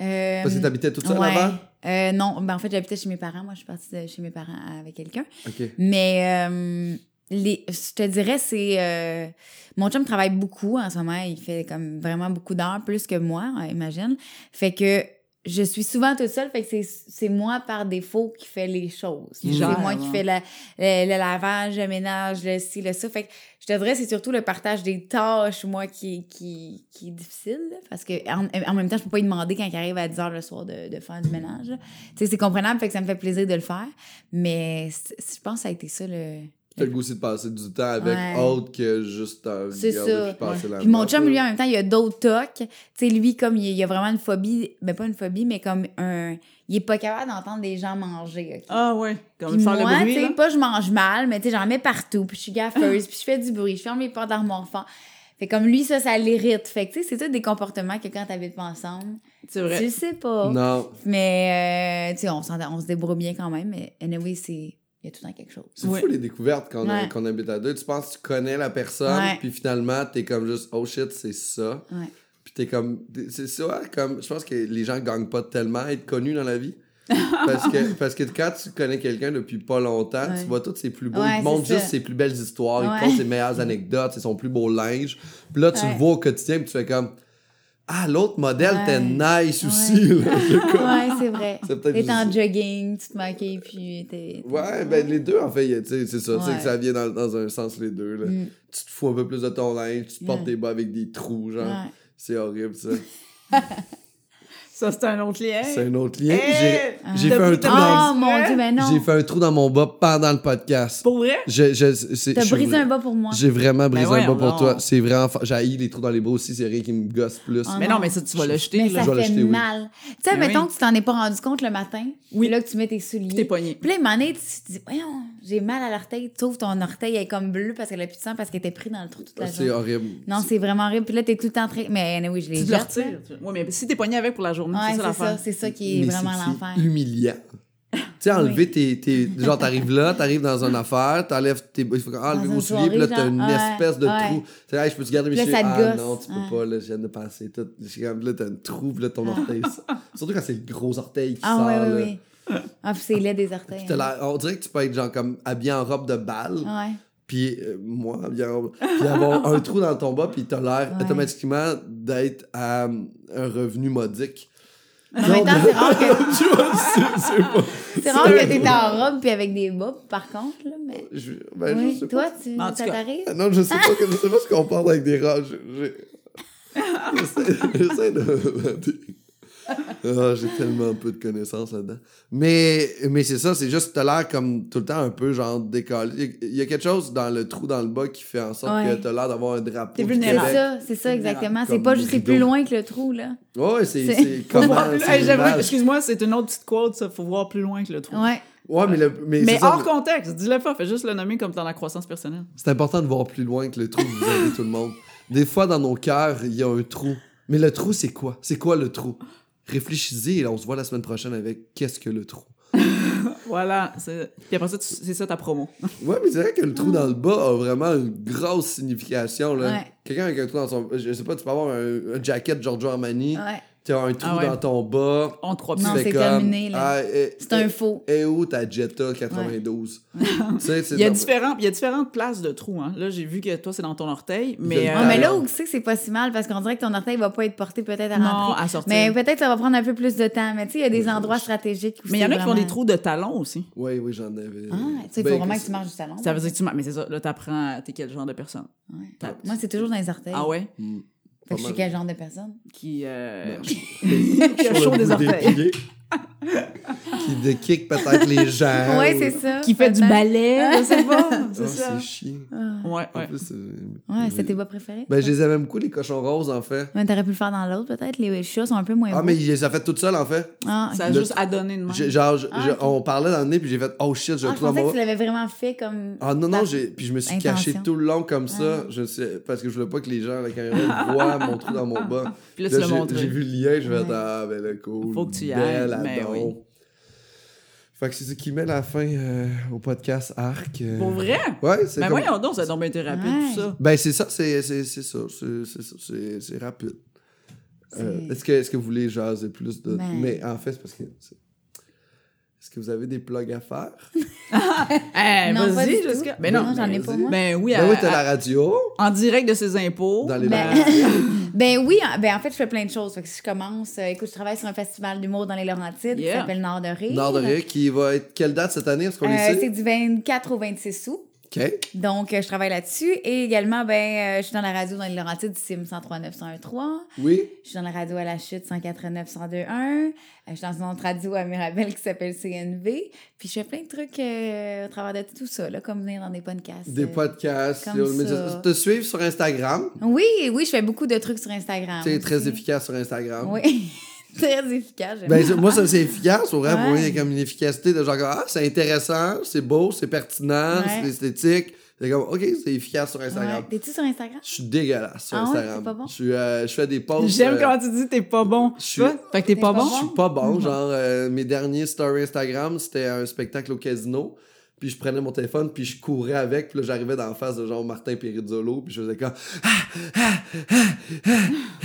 Euh, Parce que t'habitais toute seule ouais. avant? Euh, non, ben en fait, j'habitais chez mes parents. Moi, je suis partie de chez mes parents avec quelqu'un. Ok. Mais euh, les, je te dirais, c'est. euh, mon chum travaille beaucoup en ce moment. Il fait comme vraiment beaucoup d'heures, plus que moi, imagine. Fait que je suis souvent toute seule. Fait que c'est- c'est moi par défaut qui fait les choses. Qui C'est moi qui fais la- le, le lavage, le ménage, le ci, le ça. Fait que je te dirais, c'est surtout le partage des tâches, moi, qui, qui, qui est difficile. là, parce que en, en même temps, je peux pas lui demander quand il arrive à 10 h le soir de, de faire du ménage. Tu sais, c'est comprenable, fait que ça me fait plaisir de le faire. Mais je pense que ça a été ça le. T'as le goût aussi de passer du temps avec Ouais. autre que juste ta C'est ça. passer la Puis mon chum, lui, en même temps, il a d'autres tocs. Tu sais, lui, comme il, il a vraiment une phobie, ben pas une phobie, mais comme un. Il est pas capable d'entendre des gens manger. Ah ouais, comme Puis faire moi, le tu sais, pas je mange mal, mais tu sais, j'en mets partout, puis je suis gaffeuse, (laughs) puis je fais du bruit, je ferme mes portes d'armoire fort. Fait comme lui, ça, ça l'irrite. Fait que, tu sais, c'est tout des comportements que quand t'habites pas ensemble, C'est tu vrai. le sais pas. Non. Mais, euh, tu sais, on, on se débrouille bien quand même, mais anyway, c'est. Il y a tout le temps quelque chose. C'est Ouais. fou les découvertes qu'on Ouais. qu'on habite à deux. Tu penses que tu connais la personne, Ouais. puis finalement, t'es comme juste, oh shit, c'est ça. Ouais. Puis t'es comme, c'est ça, comme, je pense que les gens gagnent pas tellement à être connus dans la vie. (laughs) parce, que, parce que quand tu connais quelqu'un depuis pas longtemps, Ouais. tu vois tous ses plus beaux. Ouais, il te montre juste ça. ses plus belles histoires, il te compte ses meilleures (laughs) anecdotes, c'est son plus beau linge. Puis là, tu Ouais. le vois au quotidien, puis tu fais comme, ah, l'autre modèle, Ouais. t'es nice aussi. là. (laughs) Ouais, c'est vrai. C'est peut-être T'es en jogging, tu te maquilles, puis t'es. Ouais, ben les deux, en fait, c'est ça. Tu sais Ouais. que ça vient dans, dans un sens, les deux. Là. Mm. Tu te fous un peu plus de ton linge, tu te portes Ouais. tes bas avec des trous, genre. Ouais. C'est horrible, ça. (laughs) Ça, c'est un autre lien. C'est un autre lien. Hey! J'ai- J'ai fait, un trou ta- dans... Oh mon dieu, mais non! j'ai fait un trou dans mon bas pendant le podcast. Pour vrai? Je, je, c'est- T'as brisé un bas pour moi. J'ai vraiment brisé Ben un bas pour toi. C'est vraiment... J'ai haï les trous dans les bras aussi, c'est rien qui me gosse plus. Ah Mais non. non, mais ça, tu vas le jeter. Mais là. ça Je vais fait oui. mal. Tu sais, Mais mettons oui. que tu t'en es pas rendu compte le matin. Oui. Puis là, que tu mets tes souliers. T'es pogné. Puis là, une année, tu te dis, voyons, j'ai mal à l'orteil. Tu ouvres ton orteil, elle est comme bleue parce qu'elle a plus de sang parce qu'elle était pris dans le trou toute la Ah, C'est journée. horrible. Non, c'est vraiment horrible. Puis là, t'es tout le temps en train. Mais oui, je les Tu. Oui, mais si t'es pogné avec pour la journée, Ouais, c'est ça c'est ça. C'est qui est Mais vraiment c'est- l'enfer. C'est humiliant. Tu sais, enlever Oui. tes, tes. Genre, t'arrives là, t'arrives dans une affaire, t'enlèves tes. Il faut enlever vos souliers, puis là, t'as une ouais, espèce de ouais. trou. Tu sais, hey, je peux te garder mes te Ah gosse. non, tu peux Ouais. pas, là, je viens de passer tout. Là, t'as un trou, puis là, ton orteil. ça- (laughs) Surtout quand c'est le gros orteil qui Ah, sort, là. Ah, puis c'est laid des orteils. Hein. on dirait que tu peux être genre comme habillé en robe de bal, Ouais. puis euh, moi, habillé en robe, puis avoir (laughs) un trou dans ton bas, puis t'as l'air Ouais. automatiquement d'être à euh, un revenu modique. Mais en même temps, c'est rare que, (laughs) c'est- c'est pas... c'est rare que t'es en robe puis avec des bas, par contre, là, mais... Je, ben, je Oui, sais toi, pas. tu, ça cas. t'arrive? Ah Non, je sais pas, que- je sais pas ce qu'on parle avec des J'essaie (laughs) j'essaie de... (laughs) Ah, j'ai tellement peu de connaissances là-dedans. Mais, mais c'est ça, c'est juste que t'as l'air comme tout le temps un peu genre décalé. Il y a quelque chose dans le trou dans le bas qui fait en sorte Ouais. que t'as l'air d'avoir un drapeau. C'est ça, c'est ça, exactement. C'est pas juste, c'est plus loin que le trou, là. Ouais, c'est C'est- c'est comment. (laughs) Excuse-moi, c'est une autre petite quote, ça. Faut voir plus loin que le trou. Ouais. Ouais, mais, le, mais, Mais ça, hors contexte, dis-le pas, fais juste le nommer comme dans la croissance personnelle. c'est important de voir plus loin que le trou, vous aidez tout le monde. Des fois, dans nos cœurs, il y a un trou. Mais le trou, c'est quoi? C'est quoi le trou? Réfléchissez et on se voit la semaine prochaine avec qu'est-ce que le trou? (laughs) Voilà. c'est- Puis après ça, c'est ça ta promo. (laughs) Ouais, mais c'est vrai que le trou dans le bas a vraiment une grosse signification. Là. Ouais. Quelqu'un avec un trou dans son. Je sais pas, tu peux avoir un, un jacket Giorgio Armani, Ouais. Tu as un trou Ah ouais. dans ton bas. On plus. Non, c'est comme, terminé. Ah, C'est un faux. Et où ta Jetta 92 (laughs) Tu sais, c'est Il y, a dans- différents, il y a différentes places de trous. Hein. Là, j'ai vu que toi, c'est dans ton orteil. Mais, euh, Ah, mais là où c'est que c'est pas si mal parce qu'on dirait que ton orteil va pas être porté peut-être à non, rentrer. à sortir. Mais peut-être ça va prendre un peu plus de temps. Mais tu sais, il y a des endroits stratégiques où Mais il y en a qui font des trous de talons aussi. Oui, oui, j'en avais. Ah, tu sais, il Ben, faut vraiment que tu marches du salon. Ça veut dire que tu. ma- Mais c'est ça, là, t'apprends. T'es quel genre de personne? Moi, c'est toujours dans les orteils. Ah ouais? Fait que je suis quel genre de personne? Qui. Euh... Ben, (laughs) qui a sur chaud le des orteils. (laughs) qui dékick peut-être les (laughs) gens. ouais, ou- c'est ça. Qui fait du ballet, je sais pas. Ah, C'est ça. c'est chiant. Ah. Ouais, En ouais. plus, Ouais, c'est tes bas préférés? Ben, je les aimais beaucoup, les cochons roses, en fait. Ouais, T'aurais pu le faire dans l'autre, peut-être. Les chats sont un peu moins Ah, beaux. mais il les a fait toutes seules, en fait. Ah, Ça a. Le- juste à donner de. J'ai- Genre, je- Ah, je- on parlait dans le nez, puis j'ai fait Oh shit, j'ai Ah, un je trou dans pensais que tu l'avais vraiment fait comme. Ah non, non, j'ai... puis je me suis Intention. caché tout le long comme ça, Ah. je sais, parce que je voulais pas que les gens à la caméra voient mon trou dans mon bas. (laughs) Puis là, Là, tu l'as j'ai, montré. j'ai vu le lien, je vais. Ah, ben là, cool. Faut que tu y ailles, mais adon. oui. Fait que c'est ce qui met la fin euh, au podcast Arc. euh. Pour vrai? Ouais, c'est Ben comme... voyons donc, ça a donc bien été rapide, Ouais. tout ça. Ben c'est ça, c'est, c'est, c'est ça, c'est, rapide. Euh, est-ce, que, est-ce que vous voulez jaser plus de... Ben. Mais en fait, c'est parce que... que vous avez des plugs à faire? (laughs) Eh, Non, pas vas-y. Ben non. Non, j'en ai pas, vas-y. moi. Ben oui, Ben à- oui, t'as à- la radio, en direct de ses impôts. dans les Ben, Laurentides. ben oui, en- ben en fait, je fais plein de choses. Fait que si je commence, euh, écoute, je travaille sur un festival d'humour dans les Laurentides Yeah. qui s'appelle Nord de Rire. Nord de Rire, qui va être... Quelle date cette année? Est-ce qu'on Euh, c'est du 24 au 26 août. Donc, euh, je travaille là-dessus. Et également, ben, euh, je suis dans la radio dans les Laurentides, SIM 103 913. Oui? Je suis dans la radio à la chute 189 1021. Euh, je suis dans une autre radio à Mirabel qui s'appelle CNV. Puis je fais plein de trucs euh, au travers de tout ça, là, comme venir dans des podcasts. Des podcasts. comme les ça. Te suivre sur Instagram. Oui, oui, je fais beaucoup de trucs sur Instagram. Tu es très efficace sur Instagram. Oui, (laughs) (laughs) très efficace. Ben, moi, ça, c'est efficace. Pour vrai, pour Ouais. moi, il y a comme une efficacité de genre, ah, c'est intéressant, c'est beau, c'est pertinent, Ouais. c'est esthétique. C'est comme, OK, c'est efficace sur Instagram. Ouais. T'es-tu sur Instagram? Je suis dégueulasse sur Ah ouais, Instagram. c'est pas bon? Je, suis, euh, je fais des posts. J'aime euh, quand tu dis t'es pas bon. je Tu suis- vois? Fait que t'es pas pas bon? bon? Je suis pas bon. Genre, euh, mes derniers stories Instagram, c'était un spectacle au casino. Puis je prenais mon téléphone, puis je courais avec. Puis là, j'arrivais dans la face de genre Martin Perizzolo. Puis je faisais comme Ah, ah, ah, ah,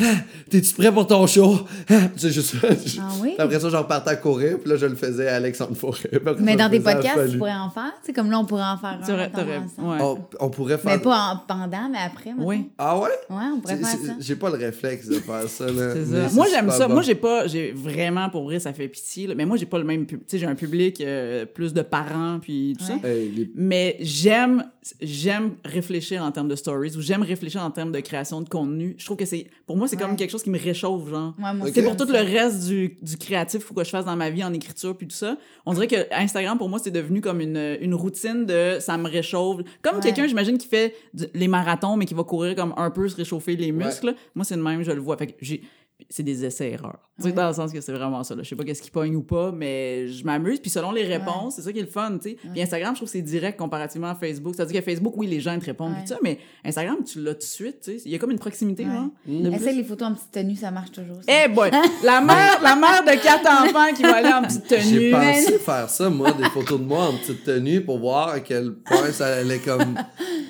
ah, T'es-tu prêt pour ton show? Ah, tu sais, juste. (laughs) Ah oui? Puis après ça, j'en partais à courir. Puis là, je le faisais à Alexandre Forêt. (laughs) Mais dans je à podcasts, tu pourrais en faire? C'est comme là, on pourrait en faire un. Tu ensemble. ouais. On, on pourrait faire. Mais pas en pendant, mais après. mettons. Oui. Ah ouais? Ouais, on pourrait C'est- faire c'est- ça. J'ai pas le réflexe de faire ça. Là. (laughs) C'est ça. Moi, c'est j'aime ça. bon. Moi, j'ai pas, j'ai vraiment, pour vrai, ça fait pitié, là. Mais moi, j'ai pas le même public. Tu sais, j'ai un public euh, plus de parents, puis tout Ouais. ça. Hey, les- Mais j'aime, j'aime réfléchir en termes de stories ou j'aime réfléchir en termes de création de contenu. Je trouve que c'est, pour moi, c'est comme Ouais. quelque chose qui me réchauffe, genre. Ouais, moi Ok. aussi, C'est pour tout le reste du, du créatif faut que je fasse dans ma vie en écriture puis tout ça. On dirait que Instagram pour moi c'est devenu comme une, une routine de ça me réchauffe. Comme Ouais. quelqu'un j'imagine qui fait du- les marathons mais qui va courir comme un peu se réchauffer les Ouais. muscles. Moi c'est le même, je le vois. Fait que j'ai c'est des essais erreurs. Tu sais, Ouais. dans le sens que c'est vraiment ça là. Je sais pas qu'est-ce qui pogne ou pas mais je m'amuse puis selon les réponses, c'est ça qui est le fun, tu sais. Puis Instagram, je trouve que c'est direct comparativement à Facebook. C'est-à-dire que Facebook oui, les gens te répondent Ouais. puis tout ça, mais Instagram tu l'as tout de suite, tu sais. Il y a comme une proximité Ouais. là. Mm. plus. Essaye les photos en petite tenue, ça marche toujours. Eh boy! (laughs) La mère, la mère de quatre enfants qui va aller en petite J'ai tenue. pensé faire ça, moi, des photos de moi en petite tenue pour voir à quel point ça allait comme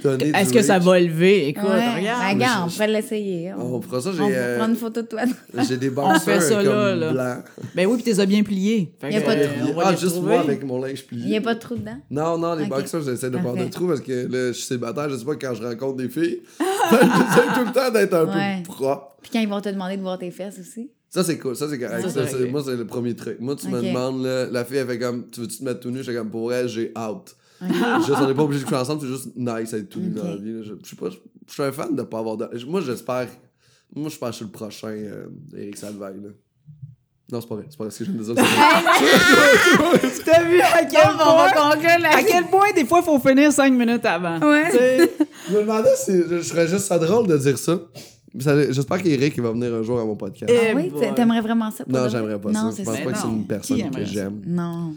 donner Est-ce que ça va lever? Écoute, Ouais. regarde. Ben, regarde, je- on pourrait l'essayer. On fera ça, j'ai, On va euh, prendre une photo de toi. J'ai des boxers ça comme là, là. blancs. Ben oui, puis t'es bien plié. Fait Y a pas de- euh, va Ah, juste moi avec mon linge plié. Il n'y a pas de trou dedans? Non, non, les Ok. boxers, j'essaie de pas avoir de trous parce que là, je suis célibataire, je sais pas quand je rencontre des filles. (laughs) J'essaie tout le temps d'être un Ouais. peu propre. Puis quand ils vont te demander de voir tes fesses aussi? Ça, c'est cool. Ça, c'est correct. Ça, Ça, moi, c'est le premier truc. Moi, tu me demandes, là, la fille, elle fait comme, tu veux-tu te mettre tout nu? J'étais comme, pour elle, j'ai out. juste, on n'est pas obligé de coucher ensemble, c'est juste nice d'être tout nu dans la vie. Je, je sais pas, je, je suis un fan de pas avoir de. Moi, j'espère. Moi, je pense que je suis le prochain euh, Eric Salvaille, là. Non, c'est pas vrai. C'est pas vrai ce que je viens de dire. c'est (laughs) (laughs) T'as vu à quel on va point... conclure la À quel point, des fois, il faut finir cinq minutes avant. Ouais. Tu sais. Je me demandais si je, je serais juste ça drôle de dire ça. Ça- J'espère qu'Eric il va venir un jour à mon podcast. Et- Ah Eh oui, boy. t'aimerais vraiment ça? pour non, vrai? j'aimerais pas non, ça. Je c'est pense ça. pas que c'est Non. une personne que ça? j'aime. Non.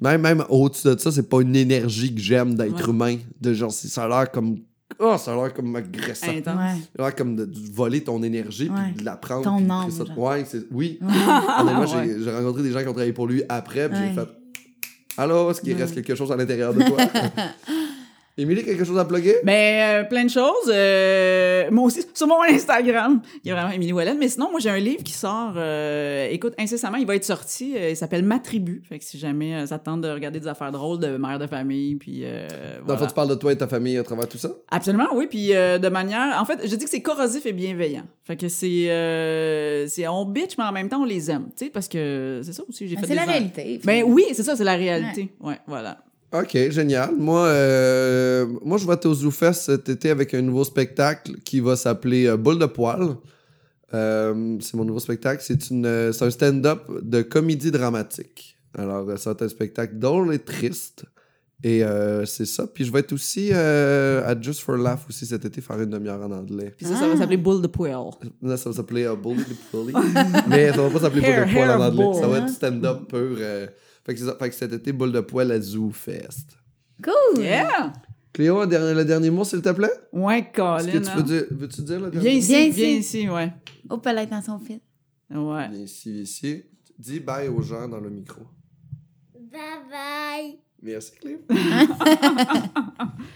Même, même au-dessus de ça, c'est pas une énergie que j'aime d'être Ouais. humain. De genre, c'est- ça a l'air comme. Oh, ça a l'air comme agressant. Intense. Ouais. Ça a l'air comme de, de voler ton énergie Ouais. puis de la prendre. Ton âme, créer ça. genre. Ouais, c'est. Oui. Honnêtement, Ouais. j'ai- j'ai rencontré des gens qui ont travaillé pour lui après, puis j'ai fait. Alors, est-ce qu'il reste quelque chose à l'intérieur de toi? (laughs) Émilie, quelque chose à plugger? Ben, euh, plein de choses. Euh, moi aussi, sur mon Instagram, il y a vraiment Émilie Wallen. Mais sinon, moi, j'ai un livre qui sort, euh, écoute, incessamment, il va être sorti. euh, il s'appelle Ma tribu. Fait que si jamais euh, ça te tente de regarder des affaires drôles de mère de famille, puis euh, Dans le voilà. fond, tu parles de toi et ta famille à travers tout ça? Absolument, oui. Puis euh, de manière... En fait, je dis que c'est corrosif et bienveillant. Fait que c'est... euh, c'est on bitch, mais en même temps, on les aime. Tu sais, parce que c'est ça aussi, j'ai Mais fait C'est la réalité. Ben oui, c'est ça, c'est la réalité. Ouais, voilà. Ok, génial. Moi, euh, moi je vais être au ZooFest cet été avec un nouveau spectacle qui va s'appeler euh, Boule de poil. Euh, c'est mon nouveau spectacle. C'est une, euh, c'est un stand-up de comédie dramatique. Alors, ça va être un spectacle drôle et triste. Et euh, c'est ça. Puis je vais être aussi euh, à Just for Laugh aussi cet été faire une demi-heure en anglais. Puis ça, ça va Ah. s'appeler Bull de Poil. Là, ça va s'appeler Bully the Bully. Mais ça va pas s'appeler Boule de poil en anglais. Ça va hein? être stand-up pur. Fait, que c'est ça. fait que cet été, Boule de poil à ZooFest. Cool! Yeah! Cléo, un dernier- le dernier mot, s'il te plaît? Ouais, Colin. que tu hein. peux dire, veux-tu dire le Viens dernier ici, Viens viens ici. ici, ouais. Oh, elle est dans son fil. Ouais. mot? Ici, ici. Dis bye aux gens dans le micro. Bye bye. Merci, Cléo. (laughs) (laughs)